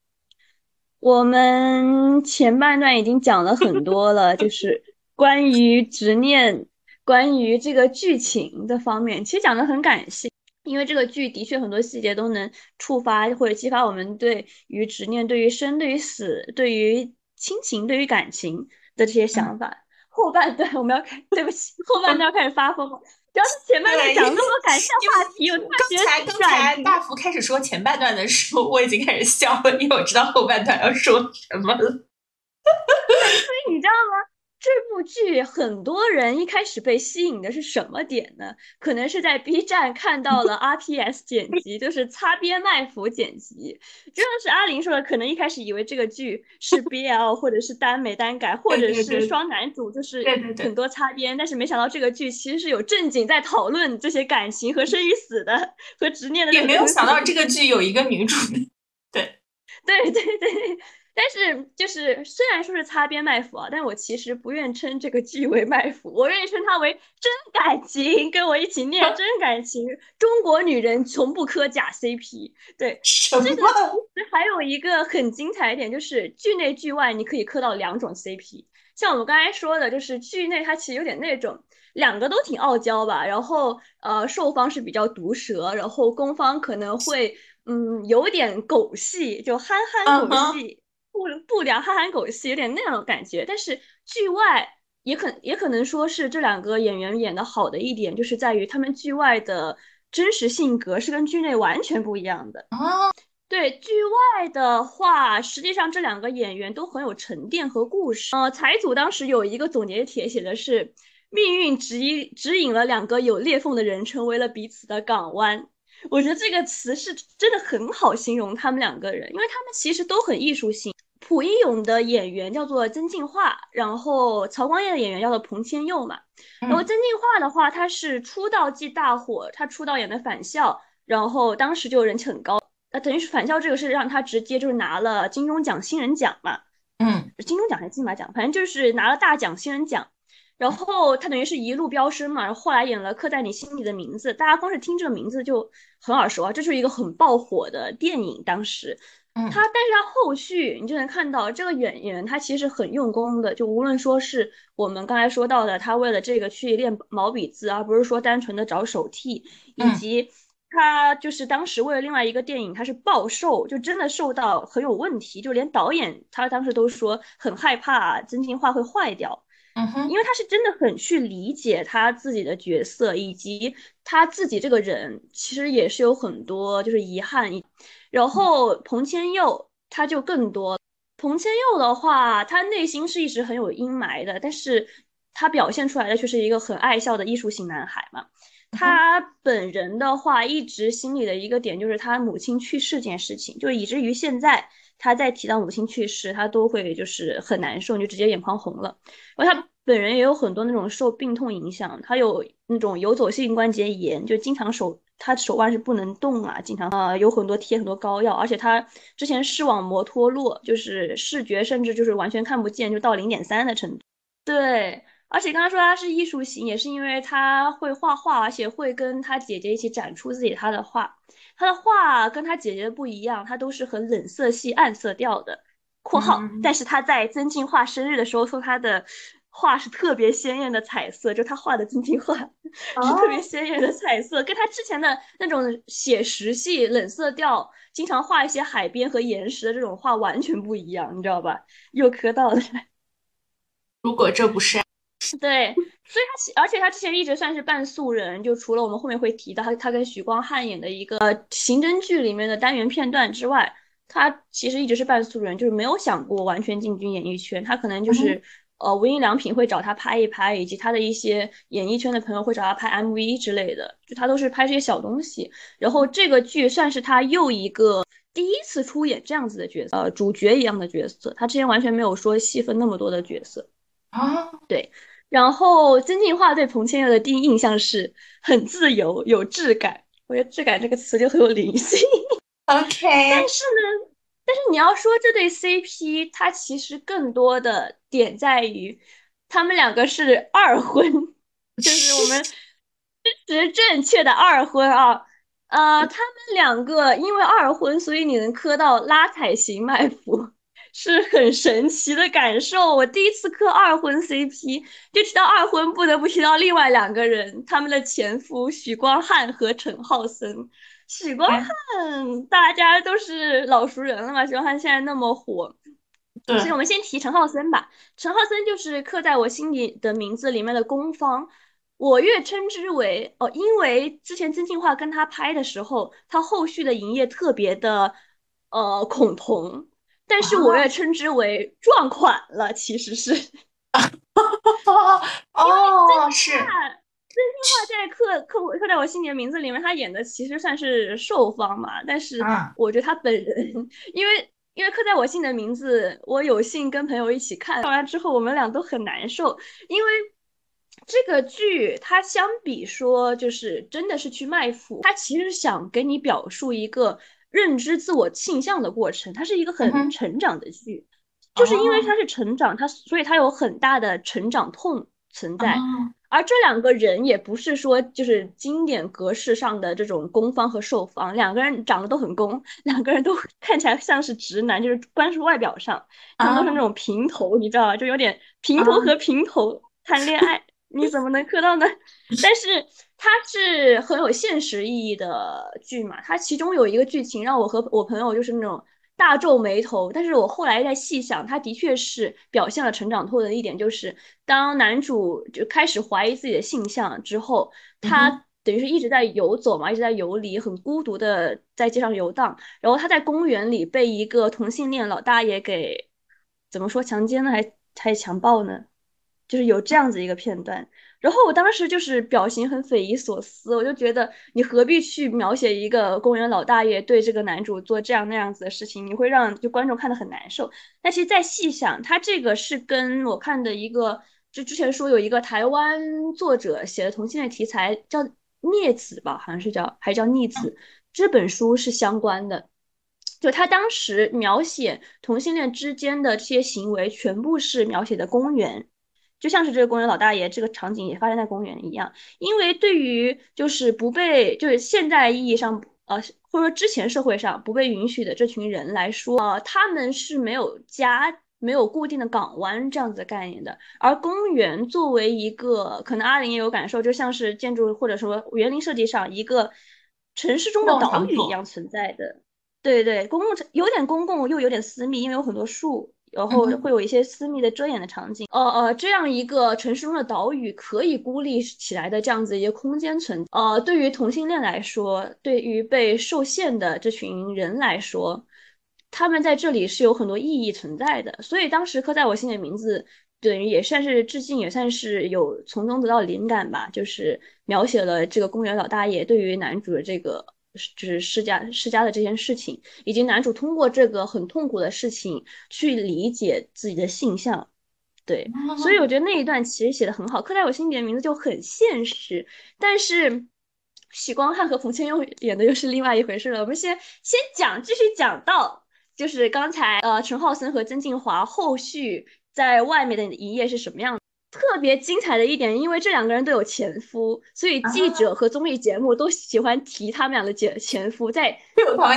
我们前半段已经讲了很多了，就是关于执念，关于这个剧情的方面，其实讲的很感性。因为这个剧的确很多细节都能触发或者激发我们对于执念、对于生、对于死、对于亲情、对于感情的这些想法。后半段 [LAUGHS] 我们要开，对不起，后半段要开始发疯了。主要是前半段讲那么多感性话题，我刚才刚才大福开始说前半段的时候，我已经开始笑了，因为我知道后半段要说什么了。所以你知道吗？这部剧很多人一开始被吸引的是什么点呢？可能是在 B 站看到了 [LAUGHS] RPS 剪辑，就是擦边卖腐剪辑。就像是阿玲说的，可能一开始以为这个剧是 [LAUGHS] BL 或者是耽美耽改，或者是双男主，就是很多擦边。但是没想到这个剧其实是有正经在讨论这些感情和生与死的和执念的。也没有想到这个剧有一个女主。[LAUGHS] 对，对对对。但是，就是虽然说是擦边卖腐啊，但我其实不愿称这个剧为卖腐，我愿意称它为真感情。跟我一起念真 [LAUGHS] 感情，中国女人从不磕假 CP。对，这个其实还有一个很精彩一点，就是剧内剧外你可以磕到两种 CP。像我们刚才说的，就是剧内它其实有点那种两个都挺傲娇吧，然后呃，受方是比较毒舌，然后攻方可能会嗯有点狗戏，就憨憨狗戏。不不良憨憨狗戏，有点那样的感觉。但是剧外也可也可能说是这两个演员演的好的一点，就是在于他们剧外的真实性格是跟剧内完全不一样的。哦，对，剧外的话，实际上这两个演员都很有沉淀和故事。呃，财组当时有一个总结帖写的是，命运指引指引了两个有裂缝的人成为了彼此的港湾。我觉得这个词是真的很好形容他们两个人，因为他们其实都很艺术性。蒲一勇的演员叫做曾静华，然后曹光烨的演员叫做彭千佑嘛。然后曾静华的话，他是出道即大火，他出道演的《返校》，然后当时就人气很高。那等于是《返校》这个是让他直接就是拿了金钟奖新人奖嘛。嗯，金钟奖还是金马奖，反正就是拿了大奖新人奖。然后他等于是一路飙升嘛，然后后来演了《刻在你心里的名字》，大家光是听这个名字就很耳熟啊，这就是一个很爆火的电影。当时，他但是他后续你就能看到这个演员他其实很用功的，就无论说是我们刚才说到的，他为了这个去练毛笔字，而不是说单纯的找手替，以及他就是当时为了另外一个电影，他是暴瘦，就真的瘦到很有问题，就连导演他当时都说很害怕曾静华会坏掉。嗯哼，因为他是真的很去理解他自己的角色，以及他自己这个人其实也是有很多就是遗憾。然后彭千佑他就更多，彭千佑的话，他内心是一直很有阴霾的，但是他表现出来的却是一个很爱笑的艺术型男孩嘛。他本人的话，一直心里的一个点就是他母亲去世这件事情，就以至于现在。他再提到母亲去世，他都会就是很难受，就直接眼眶红了。然后他本人也有很多那种受病痛影响，他有那种游走性关节炎，就经常手他手腕是不能动啊，经常呃有很多贴很多膏药，而且他之前视网膜脱落，就是视觉甚至就是完全看不见，就到零点三的程度。对，而且刚刚说他是艺术型，也是因为他会画画，而且会跟他姐姐一起展出自己他的画。他的画跟他姐姐不一样，他都是很冷色系、暗色调的。括号，但是他在曾静画生日的时候送他的画是特别鲜艳的彩色，就他画的曾静画 [LAUGHS] 是特别鲜艳的彩色，跟他之前的那种写实系、冷色调，经常画一些海边和岩石的这种画完全不一样，你知道吧？又磕到了。如果这不是。对，所以他，而且他之前一直算是半素人，就除了我们后面会提到他，他跟许光汉演的一个刑侦剧里面的单元片段之外，他其实一直是半素人，就是没有想过完全进军演艺圈。他可能就是，呃，无印良品会找他拍一拍，以及他的一些演艺圈的朋友会找他拍 MV 之类的，就他都是拍这些小东西。然后这个剧算是他又一个第一次出演这样子的角色，呃，主角一样的角色。他之前完全没有说戏份那么多的角色啊，对。然后曾静华对彭千佑的第一印象是很自由、有质感。我觉得“质感”这个词就很有灵性。OK，但是呢，但是你要说这对 CP，它其实更多的点在于他们两个是二婚，就是我们 [LAUGHS] 支持正确的二婚啊。呃，他们两个因为二婚，所以你能磕到拉踩型卖腐。是很神奇的感受。我第一次磕二婚 CP，就提到二婚，不得不提到另外两个人，他们的前夫许光汉和陈浩森。许光汉大家都是老熟人了嘛，许光汉现在那么火。对，所以我们先提陈浩森吧。陈浩森就是刻在我心里的名字里面的攻方，我越称之为哦，因为之前曾庆华跟他拍的时候，他后续的营业特别的呃恐同。但是我也称之为撞款了，其实是，[LAUGHS] 哦，是真心话在刻刻刻在我心里的名字里面，他演的其实算是受方嘛。但是我觉得他本人，因为因为刻在我心里的名字，我有幸跟朋友一起看，看完之后我们俩都很难受，因为这个剧它相比说就是真的是去卖腐，它其实想给你表述一个。认知自我倾向的过程，它是一个很成长的剧，就是因为它是成长，它所以它有很大的成长痛存在。而这两个人也不是说就是经典格式上的这种攻方和受方，两个人长得都很攻，两个人都 [LAUGHS] 看起来像是直男，就是光是外表上，他们都是那种平头，你知道吧？就有点平头和平头谈恋爱，你怎么能磕到呢？但是。它是很有现实意义的剧嘛？它其中有一个剧情让我和我朋友就是那种大皱眉头。但是我后来在细想，它的确是表现了成长痛的一点，就是当男主就开始怀疑自己的性向之后，他等于是一直在游走嘛，一直在游离，很孤独的在街上游荡。然后他在公园里被一个同性恋老大爷给怎么说强奸呢？还还强暴呢？就是有这样子一个片段。然后我当时就是表情很匪夷所思，我就觉得你何必去描写一个公园老大爷对这个男主做这样那样子的事情，你会让就观众看得很难受。但其实再细想，他这个是跟我看的一个，就之前说有一个台湾作者写的同性恋题材叫孽子吧，好像是叫还是叫逆子，这本书是相关的。就他当时描写同性恋之间的这些行为，全部是描写的公园。就像是这个公园老大爷这个场景也发生在公园一样，因为对于就是不被就是现代意义上呃或者说之前社会上不被允许的这群人来说，呃他们是没有家没有固定的港湾这样子的概念的，而公园作为一个可能阿林也有感受，就像是建筑或者说园林设计上一个城市中的岛屿一样存在的，对对，公共有点公共又有点私密，因为有很多树。然后会有一些私密的遮掩的场景，呃呃，这样一个城市中的岛屿可以孤立起来的这样子一个空间存，呃，对于同性恋来说，对于被受限的这群人来说，他们在这里是有很多意义存在的。所以当时刻在我心里的名字，等于也算是致敬，也算是有从中得到灵感吧，就是描写了这个公园老大爷对于男主的这个。就是施加施加的这件事情，以及男主通过这个很痛苦的事情去理解自己的性向，对，所以我觉得那一段其实写的很好。刻在我心底的名字就很现实，但是许光汉和彭千佑演的又是另外一回事了。我们先先讲，继续讲到就是刚才呃陈浩森和曾静华后续在外面的一页是什么样的。特别精彩的一点，因为这两个人都有前夫，所以记者和综艺节目都喜欢提他们俩的前前夫，[LAUGHS] 在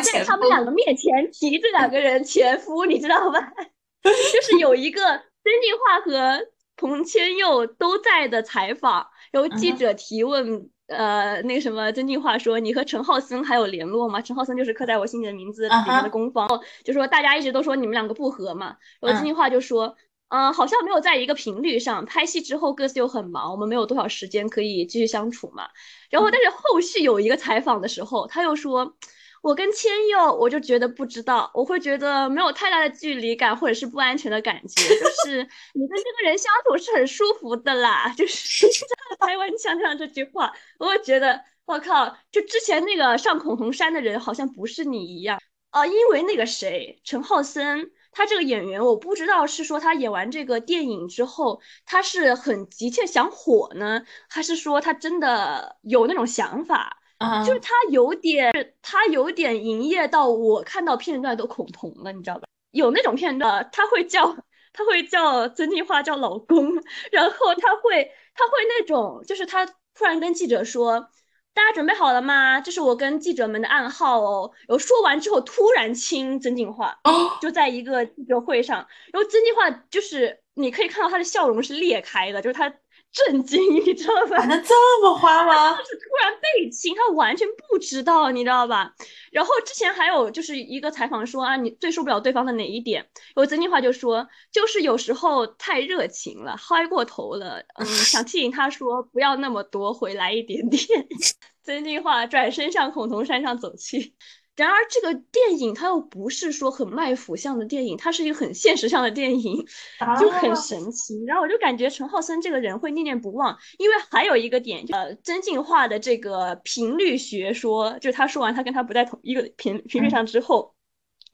在他们两个面前提这两个人前夫，你知道吧？[LAUGHS] 就是有一个曾静华和彭千佑都在的采访，然后记者提问，呃，那个什么曾静华说：“你和陈浩森还有联络吗？”陈浩森就是刻在我心里的名字里面的攻方，就说大家一直都说你们两个不和嘛，然后曾静华就说。嗯，好像没有在一个频率上。拍戏之后各自又很忙，我们没有多少时间可以继续相处嘛。然后，但是后续有一个采访的时候，他又说，我跟千佑，我就觉得不知道，我会觉得没有太大的距离感或者是不安全的感觉，就是你跟这个人相处是很舒服的啦。就是 [LAUGHS] 台湾腔上这句话，我会觉得我靠，就之前那个上孔红山的人好像不是你一样啊，因为那个谁，陈浩森。他这个演员，我不知道是说他演完这个电影之后，他是很急切想火呢，还是说他真的有那种想法？啊，就是他有点，他有点营业到我看到片段都恐同了，你知道吧？有那种片段，他会叫他会叫曾静华叫老公，然后他会他会那种，就是他突然跟记者说。大家准备好了吗？这是我跟记者们的暗号哦。然后说完之后，突然亲曾静华，就在一个记者会上。然后曾静华就是你可以看到他的笑容是裂开的，就是他。震惊，[LAUGHS] 你知道吧？玩的这么花吗？就是突然被亲，他完全不知道，你知道吧？然后之前还有就是一个采访说啊，你最受不了对方的哪一点？然后曾静华就说，就是有时候太热情了，嗨过头了，嗯，[LAUGHS] 想提醒他说不要那么多，回来一点点。[LAUGHS] 曾静华转身向孔同山上走去。然而，这个电影它又不是说很卖腐向的电影，它是一个很现实向的电影，[LAUGHS] 就很神奇。然后我就感觉陈浩森这个人会念念不忘，因为还有一个点，呃，曾静化的这个频率学说，就是他说完他跟他不在同一个频频率上之后，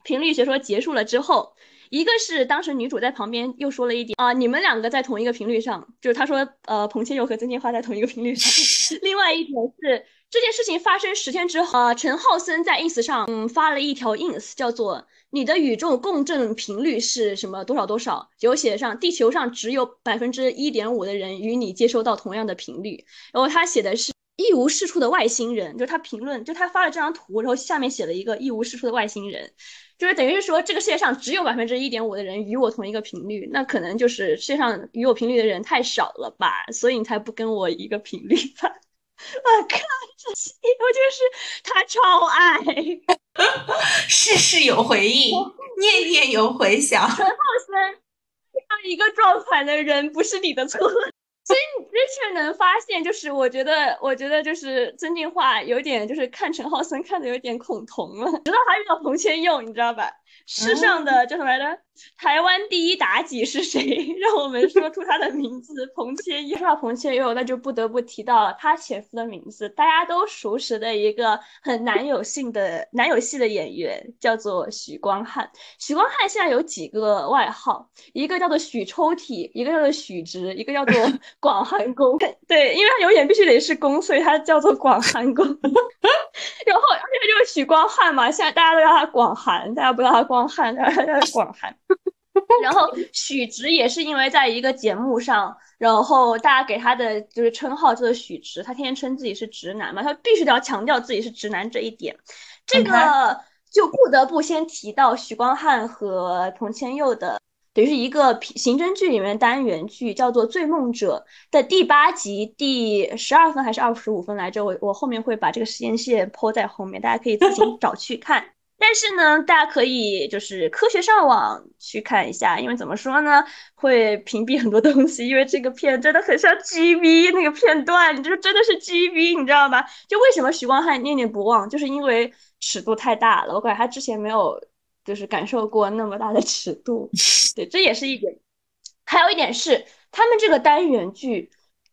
频率学说结束了之后，一个是当时女主在旁边又说了一点啊，你们两个在同一个频率上，就是他说呃，彭千佑和曾静华在同一个频率上。[LAUGHS] 另外一点是。这件事情发生十天之后，啊，陈浩森在 ins 上嗯发了一条 ins，叫做“你的宇宙共振频率是什么多少多少”，就写上地球上只有百分之一点五的人与你接收到同样的频率。然后他写的是一无是处的外星人，就是他评论，就他发了这张图，然后下面写了一个一无是处的外星人，就是等于是说这个世界上只有百分之一点五的人与我同一个频率，那可能就是世界上与我频率的人太少了吧，所以你才不跟我一个频率吧。我靠，这戏我就是他超爱，[LAUGHS] 事事有回应，念念有回响。陈浩森这样一个撞款的人不是你的错，所以你之前能发现，就是我觉得，我觉得就是曾静华有点就是看陈浩森看的有点恐同了，直到他遇到彭千佑，你知道吧？世上的叫什么来着？台湾第一妲己是谁？[LAUGHS] 让我们说出他的名字。彭千佑，说到彭千佑，那就不得不提到他前夫的名字，大家都熟识的一个很男友性的男友戏的演员，叫做许光汉。许光汉现在有几个外号，一个叫做许抽屉，一个叫做许直，一个叫做 [LAUGHS] 广寒宫。[LAUGHS] 对，因为他有演必须得是宫，所以他叫做广寒宫。然后，而且就是许光汉嘛，现在大家都叫他广寒，大家不叫他光汉，[LAUGHS] 大家叫他广寒。[LAUGHS] 然后许直也是因为在一个节目上，然后大家给他的就是称号就是许直，他天天称自己是直男嘛，他必须得要强调自己是直男这一点。这个就不得不先提到许光汉和彭千佑的。等于是一个刑侦剧里面单元剧，叫做《醉梦者》的第八集第十二分还是二十五分来着？我我后面会把这个时间线抛在后面，大家可以自行找去看。但是呢，大家可以就是科学上网去看一下，因为怎么说呢，会屏蔽很多东西，因为这个片真的很像 GB 那个片段，就是真的是 GB，你知道吗？就为什么徐光汉念念不忘，就是因为尺度太大了，我感觉他之前没有。就是感受过那么大的尺度，[LAUGHS] 对，这也是一点。还有一点是，他们这个单元剧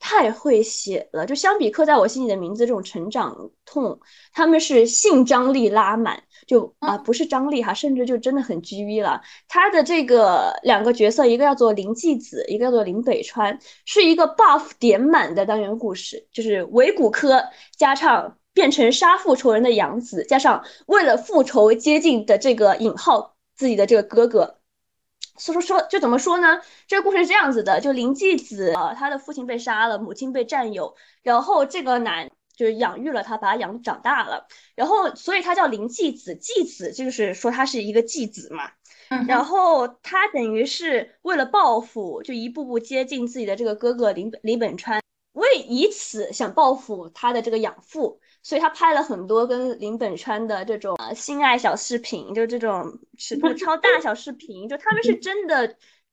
太会写了，就相比刻在我心里的名字这种成长痛，他们是性张力拉满，就啊不是张力哈，甚至就真的很 G V 了。他的这个两个角色，一个叫做林继子，一个叫做林北川，是一个 buff 点满的单元故事，就是伪骨科加上。变成杀父仇人的养子，加上为了复仇接近的这个尹浩自己的这个哥哥，所以说说就怎么说呢？这个故事是这样子的：就林继子呃，他的父亲被杀了，母亲被占有，然后这个男就是养育了他，把他养长大了，然后所以他叫林继子，继子就是说他是一个继子嘛。然后他等于是为了报复，就一步步接近自己的这个哥哥林林本川，为以此想报复他的这个养父。所以他拍了很多跟林本川的这种呃性爱小视频，就这种尺度超大小视频，就他们是真的，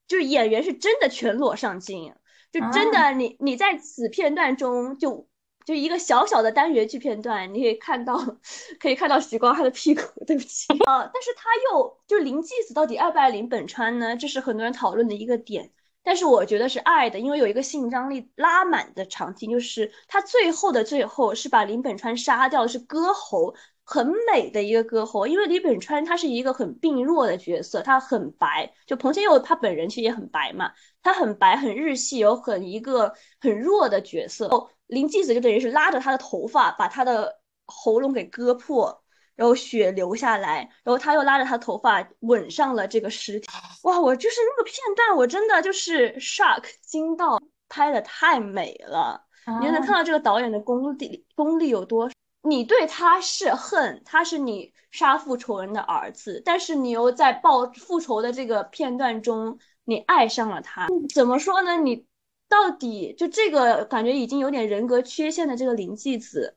就是演员是真的全裸上镜，就真的你你在此片段中就就一个小小的单元剧片段，你可以看到 [LAUGHS] 可以看到许光汉的屁股，对不起啊，[LAUGHS] 但是他又就林继子到底爱不爱林本川呢？这是很多人讨论的一个点。但是我觉得是爱的，因为有一个性张力拉满的场景，就是他最后的最后是把林本川杀掉，是割喉，很美的一个割喉。因为林本川他是一个很病弱的角色，他很白，就彭先佑他本人其实也很白嘛，他很白很日系，有很一个很弱的角色。林继子就等于是拉着他的头发，把他的喉咙给割破。然后血流下来，然后他又拉着他头发吻上了这个尸体。哇，我就是那个片段，我真的就是 shock 惊到，拍的太美了。你就能看到这个导演的功力功力有多？你对他是恨，他是你杀父仇人的儿子，但是你又在报复仇的这个片段中，你爱上了他。怎么说呢？你到底就这个感觉已经有点人格缺陷的这个林继子。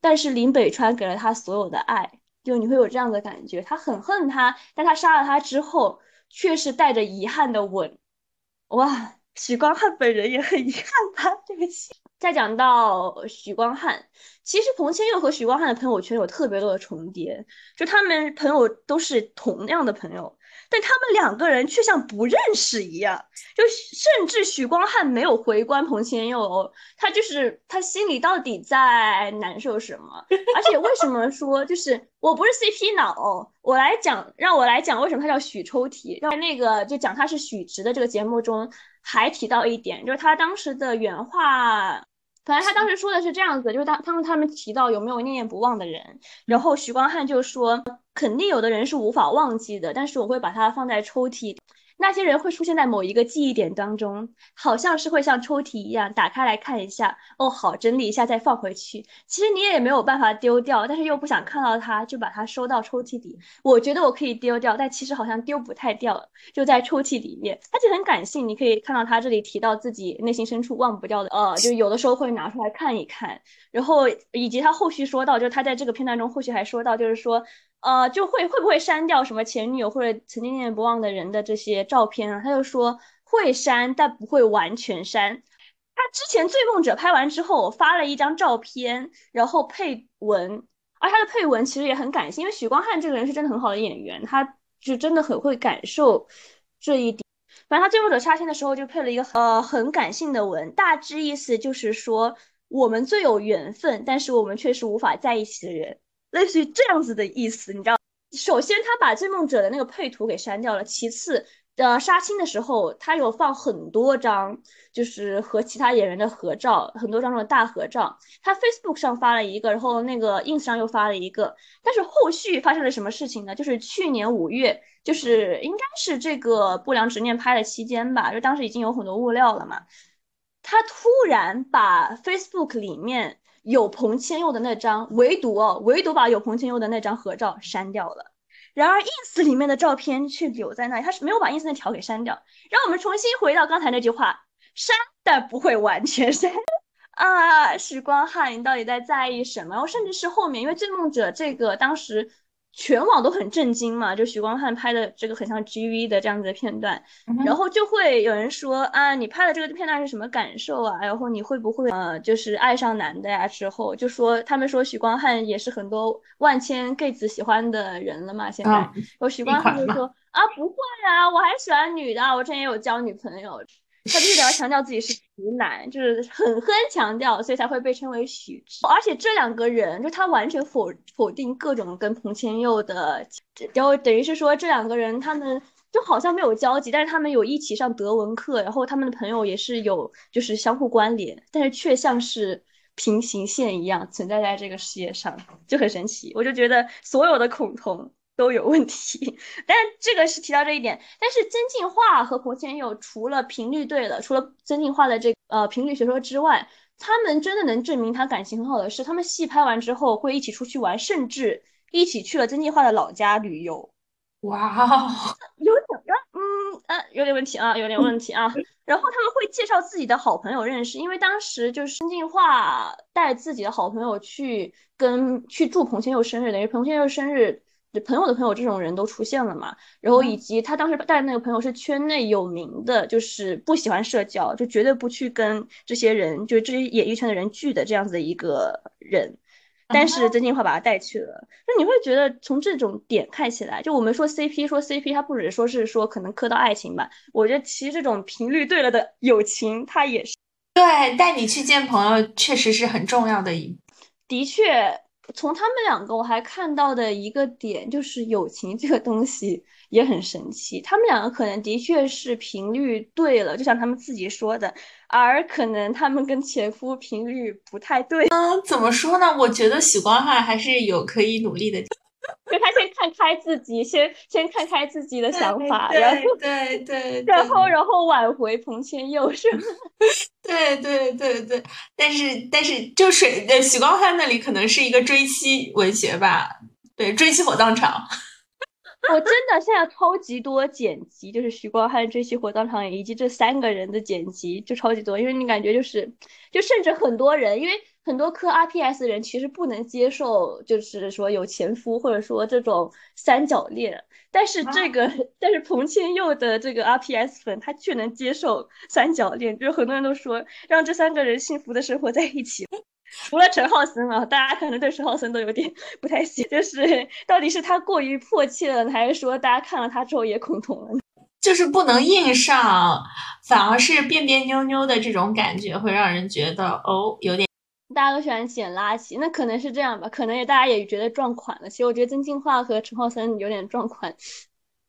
但是林北川给了他所有的爱，就你会有这样的感觉，他很恨他，但他杀了他之后，却是带着遗憾的吻。哇，许光汉本人也很遗憾吧？对不起。再讲到许光汉，其实彭千佑和许光汉的朋友圈有特别多的重叠，就他们朋友都是同样的朋友。但他们两个人却像不认识一样，就甚至许光汉没有回关彭千佑，他就是他心里到底在难受什么？[LAUGHS] 而且为什么说就是我不是 CP 脑？我来讲，让我来讲为什么他叫许抽屉。在那个就讲他是许直的这个节目中，还提到一点，就是他当时的原话。反正他当时说的是这样子，就是当他们他们提到有没有念念不忘的人，然后许光汉就说肯定有的人是无法忘记的，但是我会把它放在抽屉。那些人会出现在某一个记忆点当中，好像是会像抽屉一样打开来看一下，哦，好，整理一下再放回去。其实你也没有办法丢掉，但是又不想看到它，就把它收到抽屉里。我觉得我可以丢掉，但其实好像丢不太掉，就在抽屉里面。它就很感性，你可以看到他这里提到自己内心深处忘不掉的，呃，就有的时候会拿出来看一看。然后以及他后续说到，就是他在这个片段中后续还说到，就是说。呃，就会会不会删掉什么前女友或者曾经念念不忘的人的这些照片啊？他就说会删，但不会完全删。他之前《醉梦者》拍完之后发了一张照片，然后配文，而他的配文其实也很感性，因为许光汉这个人是真的很好的演员，他就真的很会感受这一点。反正他最后者杀青的时候就配了一个呃很感性的文，大致意思就是说我们最有缘分，但是我们却是无法在一起的人，类似于这样子的意思，你知道？首先他把追梦者的那个配图给删掉了，其次。呃，杀青的时候，他有放很多张，就是和其他演员的合照，很多张那种大合照。他 Facebook 上发了一个，然后那个 Ins 上又发了一个。但是后续发生了什么事情呢？就是去年五月，就是应该是这个不良执念拍的期间吧，就当时已经有很多物料了嘛。他突然把 Facebook 里面有朋千佑的那张，唯独哦，唯独把有朋千佑的那张合照删掉了。然而，ins 里面的照片却留在那里，他是没有把 ins 那条给删掉。让我们重新回到刚才那句话：删但不会完全删啊！许光汉，你到底在在意什么？然后甚至是后面，因为《追梦者》这个当时。全网都很震惊嘛，就许光汉拍的这个很像 GV 的这样子的片段，然后就会有人说啊，你拍的这个片段是什么感受啊？然后你会不会呃，就是爱上男的呀？之后就说他们说许光汉也是很多万千 gay 子喜欢的人了嘛，现在，然后许光汉就说啊，不会啊，我还喜欢女的，我之前也有交女朋友。他就是要强调自己是直男，就是狠狠强调，所以才会被称为许直。而且这两个人，就他完全否否定各种跟彭千佑的，然后等于是说这两个人他们就好像没有交集，但是他们有一起上德文课，然后他们的朋友也是有就是相互关联，但是却像是平行线一样存在在这个世界上，就很神奇。我就觉得所有的恐同。都有问题，[LAUGHS] 但是这个是提到这一点。但是曾进化和彭千佑除了频率对了，除了曾进化的这呃频率学说之外，他们真的能证明他感情很好的是，他们戏拍完之后会一起出去玩，甚至一起去了曾进化的老家旅游。哇，有点嗯呃有点问题啊，有点问题啊。[LAUGHS] 然后他们会介绍自己的好朋友认识，因为当时就是曾进化带自己的好朋友去跟去祝彭千佑生日，等于彭千佑生日。朋友的朋友这种人都出现了嘛，然后以及他当时带的那个朋友是圈内有名的，就是不喜欢社交，就绝对不去跟这些人，就这些演艺圈的人聚的这样子的一个人，但是曾静华把他带去了，那你会觉得从这种点看起来，就我们说 CP 说 CP，它不只是说是说可能磕到爱情吧，我觉得其实这种频率对了的友情，它也是对带你去见朋友，确实是很重要的一，的确。从他们两个，我还看到的一个点就是友情这个东西也很神奇。他们两个可能的确是频率对了，就像他们自己说的，而可能他们跟前夫频率不太对。嗯，怎么说呢？我觉得许光汉还是有可以努力的。就他先看开自己，先先看开自己的想法，然后对对，然后然后挽回彭千佑是吗？[LAUGHS] 对对对对，但是但是就水呃许光汉那里可能是一个追妻文学吧，对追妻火葬场。[LAUGHS] 我真的现在超级多剪辑，就是许光汉追妻火葬场以及这三个人的剪辑就超级多，因为你感觉就是就甚至很多人因为。很多磕 RPS 的人其实不能接受，就是说有前夫或者说这种三角恋，但是这个但是彭千佑的这个 RPS 粉他却能接受三角恋，就是很多人都说让这三个人幸福的生活在一起，[LAUGHS] 除了陈浩森啊，大家可能对陈浩森都有点不太喜，就是到底是他过于迫切了，还是说大家看了他之后也恐同了？就是不能硬上，反而是别别扭扭的这种感觉会让人觉得哦有点。大家都喜欢捡垃圾，那可能是这样吧，可能也大家也觉得撞款了。其实我觉得曾静化和陈浩森有点撞款，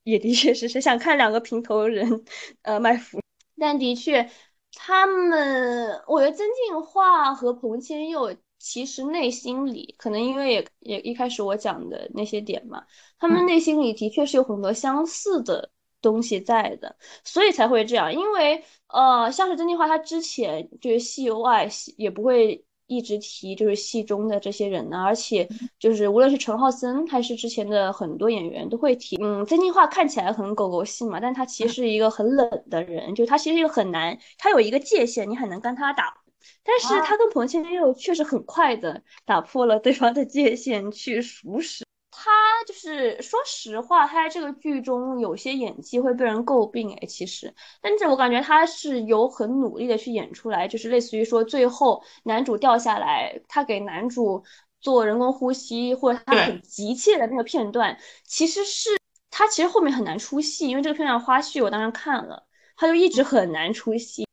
也的确是是想看两个平头人，呃，卖腐。但的确，他们，我觉得曾静化和彭千佑其实内心里，可能因为也也一开始我讲的那些点嘛，他们内心里的确是有很多相似的东西在的，所以才会这样。因为呃，像是曾静华，他之前就是戏外戏也不会。一直提就是戏中的这些人呢，而且就是无论是陈浩森还是之前的很多演员都会提，嗯，曾静华看起来很狗狗系嘛，但他其实是一个很冷的人，就他其实一个很难，他有一个界限，你很难跟他打，但是他跟彭千佑确实很快的打破了对方的界限去熟识。他就是说实话，他在这个剧中有些演技会被人诟病哎，其实，但是我感觉他是有很努力的去演出来，就是类似于说最后男主掉下来，他给男主做人工呼吸，或者他很急切的那个片段，其实是。他其实后面很难出戏，因为这个片段花絮我当时看了，他就一直很难出戏。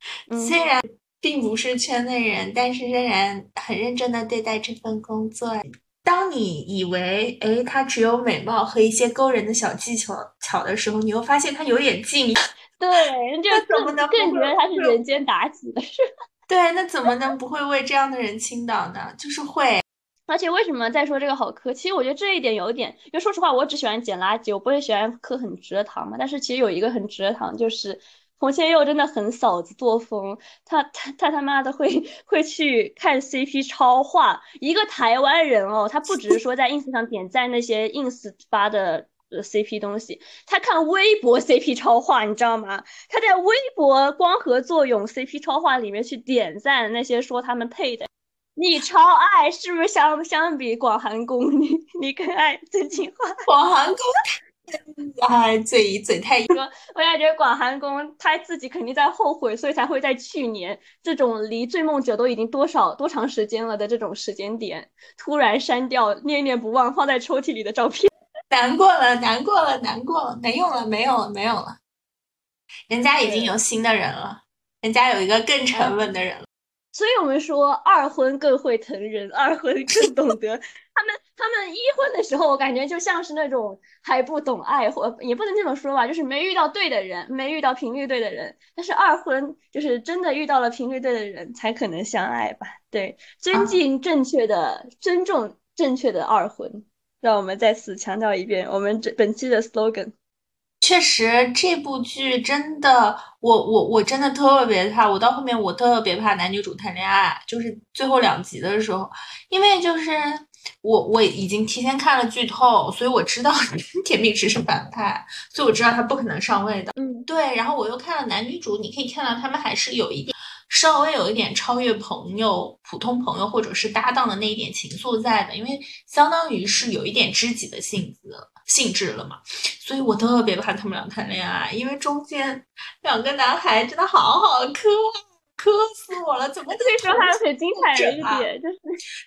虽然并不是圈内人，但是仍然很认真的对待这份工作。当你以为哎他只有美貌和一些勾人的小技巧巧的时候，你又发现他有点劲。[LAUGHS] 对，就怎么能更觉得他是人间妲己了？是吧？[LAUGHS] 对，那怎么能不会为这样的人倾倒呢？就是会。而且为什么再说这个好磕？其实我觉得这一点有一点，因为说实话，我只喜欢捡垃圾，我不会喜欢磕很直的糖嘛。但是其实有一个很直的糖，就是洪千佑真的很嫂子作风，他他他他妈的会会去看 CP 超话，一个台湾人哦，他不只是说在 ins 上点赞那些 ins 发的 CP 东西，他看微博 CP 超话，你知道吗？他在微博光合作用 CP 超话里面去点赞那些说他们配的。你超爱是不是相相比广寒宫，[LAUGHS] 你你更爱曾庆化？广寒宫太嘴嘴太说，我感觉广寒宫他自己肯定在后悔，所以才会在去年这种离追梦者都已经多少多长时间了的这种时间点，突然删掉念念不忘放在抽屉里的照片，难过了，难过了，难过了，没用了，没有了，没有了，人家已经有新的人了，人家有一个更沉稳的人了。所以我们说二婚更会疼人，二婚更懂得。[LAUGHS] 他们他们一婚的时候，我感觉就像是那种还不懂爱，或也不能这么说吧，就是没遇到对的人，没遇到频率对的人。但是二婚就是真的遇到了频率对的人，才可能相爱吧？对，尊敬正确的，尊重正确的二婚。让我们再次强调一遍，我们这本期的 slogan。确实，这部剧真的，我我我真的特别怕。我到后面，我特别怕男女主谈恋爱，就是最后两集的时候，因为就是我我已经提前看了剧透，所以我知道 [LAUGHS] 甜蜜池是反派，所以我知道他不可能上位的。嗯，对。然后我又看了男女主，你可以看到他们还是有一点稍微有一点超越朋友、普通朋友或者是搭档的那一点情愫在的，因为相当于是有一点知己的性子。性质了嘛，所以我特别怕他们俩谈恋爱，因为中间两个男孩真的好好磕，磕死我了！怎么这时候还有很精彩的一 [LAUGHS] 点，就是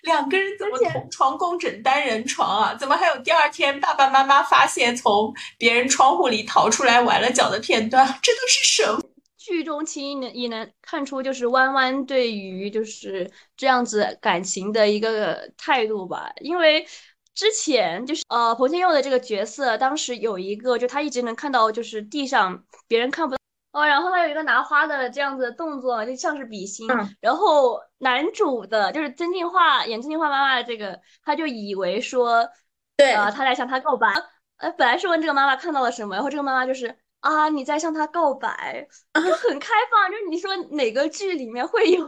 两个人怎么同床共枕单人床啊？怎么还有第二天爸爸妈妈发现从别人窗户里逃出来崴了脚的片段？这都是什么？剧中其实能也能看出，就是弯弯对于就是这样子感情的一个态度吧，因为。之前就是呃，彭千佑的这个角色，当时有一个，就他一直能看到，就是地上别人看不到哦，然后他有一个拿花的这样子的动作，就像是比心。然后男主的就是曾静华演曾静华妈妈的这个，他就以为说，对，呃，他在向他告白。呃，本来是问这个妈妈看到了什么，然后这个妈妈就是。啊，你在向他告白，就很开放。就是你说哪个剧里面会有，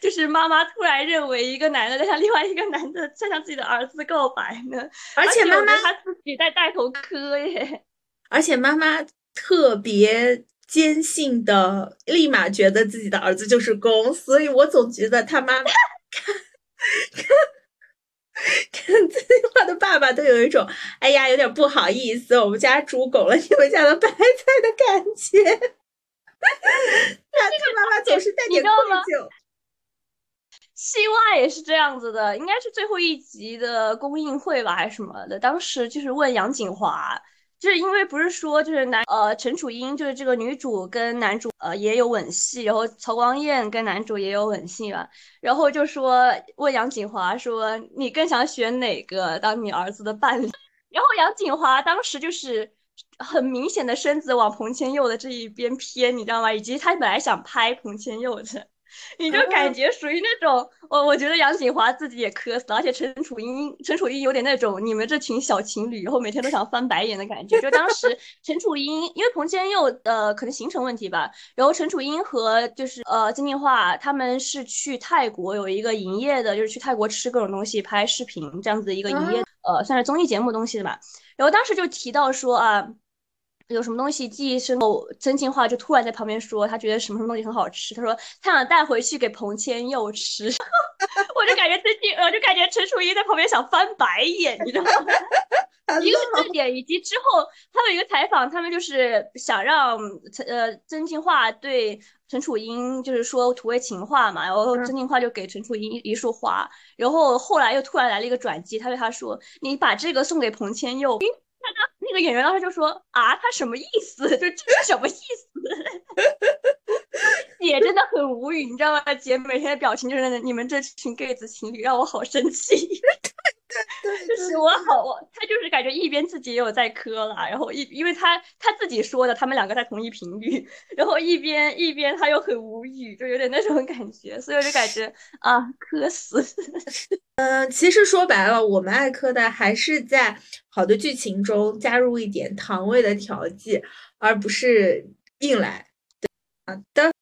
就是妈妈突然认为一个男的在向另外一个男的在向自己的儿子告白呢？而且妈妈她自己在带头磕耶。而且妈妈特别坚信的，立马觉得自己的儿子就是公，[LAUGHS] 所以我总觉得他妈妈看 [LAUGHS] 看。看这句话的爸爸都有一种，哎呀，有点不好意思，我们家猪拱了你们家的白菜的感觉。[LAUGHS] 他妈妈总是带点愧疚。西瓜也是这样子的，应该是最后一集的公映会吧，还是什么的？当时就是问杨锦华。就是因为不是说就是男呃陈楚英就是这个女主跟男主呃也有吻戏，然后曹光彦跟男主也有吻戏嘛，然后就说问杨锦华说你更想选哪个当你儿子的伴侣？[LAUGHS] 然后杨锦华当时就是很明显的身子往彭千佑的这一边偏，你知道吗？以及他本来想拍彭千佑的。[LAUGHS] 你就感觉属于那种，我我觉得杨锦华自己也磕死了，而且陈楚英，陈楚英有点那种你们这群小情侣，然后每天都想翻白眼的感觉。就当时 [LAUGHS] 陈楚英因为彭坚佑呃可能行程问题吧，然后陈楚英和就是呃金靖化他们是去泰国有一个营业的，就是去泰国吃各种东西拍视频这样子的一个营业，呃算是综艺节目东西的吧。然后当时就提到说啊。有什么东西记忆深后，真心话就突然在旁边说，他觉得什么什么东西很好吃。他说他想带回去给彭千佑吃，[LAUGHS] 我就感觉最近，我就感觉陈楚英在旁边想翻白眼，你知道吗？[LAUGHS] 一个是这点，以及之后他们有一个采访，他们就是想让陈呃真心话对陈楚英就是说土味情话嘛，然后真心话就给陈楚英一束花，然后后来又突然来了一个转机，他对他说你把这个送给彭千佑。他 [LAUGHS] 当那个演员当时就说啊，他什么意思？[LAUGHS] 就这是什么意思？[LAUGHS] 姐真的很无语，你知道吗？姐每天的表情就是你们这群 gay 子情侣让我好生气。[LAUGHS] 对，就是我好，我他就是感觉一边自己也有在磕了，然后一因为他他自己说的，他们两个在同一频率，然后一边一边他又很无语，就有点那种感觉，所以我就感觉啊，磕死。[LAUGHS] 嗯，其实说白了，我们爱磕的还是在好的剧情中加入一点糖味的调剂，而不是硬来。好的，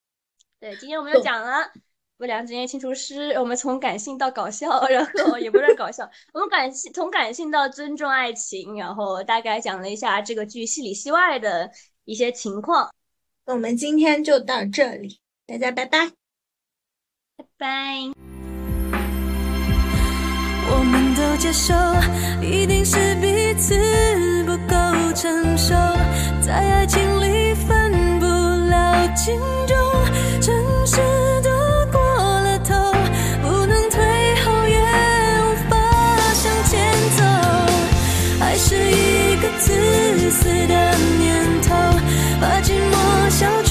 对，今天我们又讲了。不良职业清除师，我们从感性到搞笑，然后也不是搞笑，我们感性从感性到尊重爱情，然后大概讲了一下这个剧戏里戏外的一些情况。那我们今天就到这里，大家拜拜，拜拜。我们都接受，一定是彼此不够成熟，在爱情里分不了轻重，城市。死的念头把寂寞消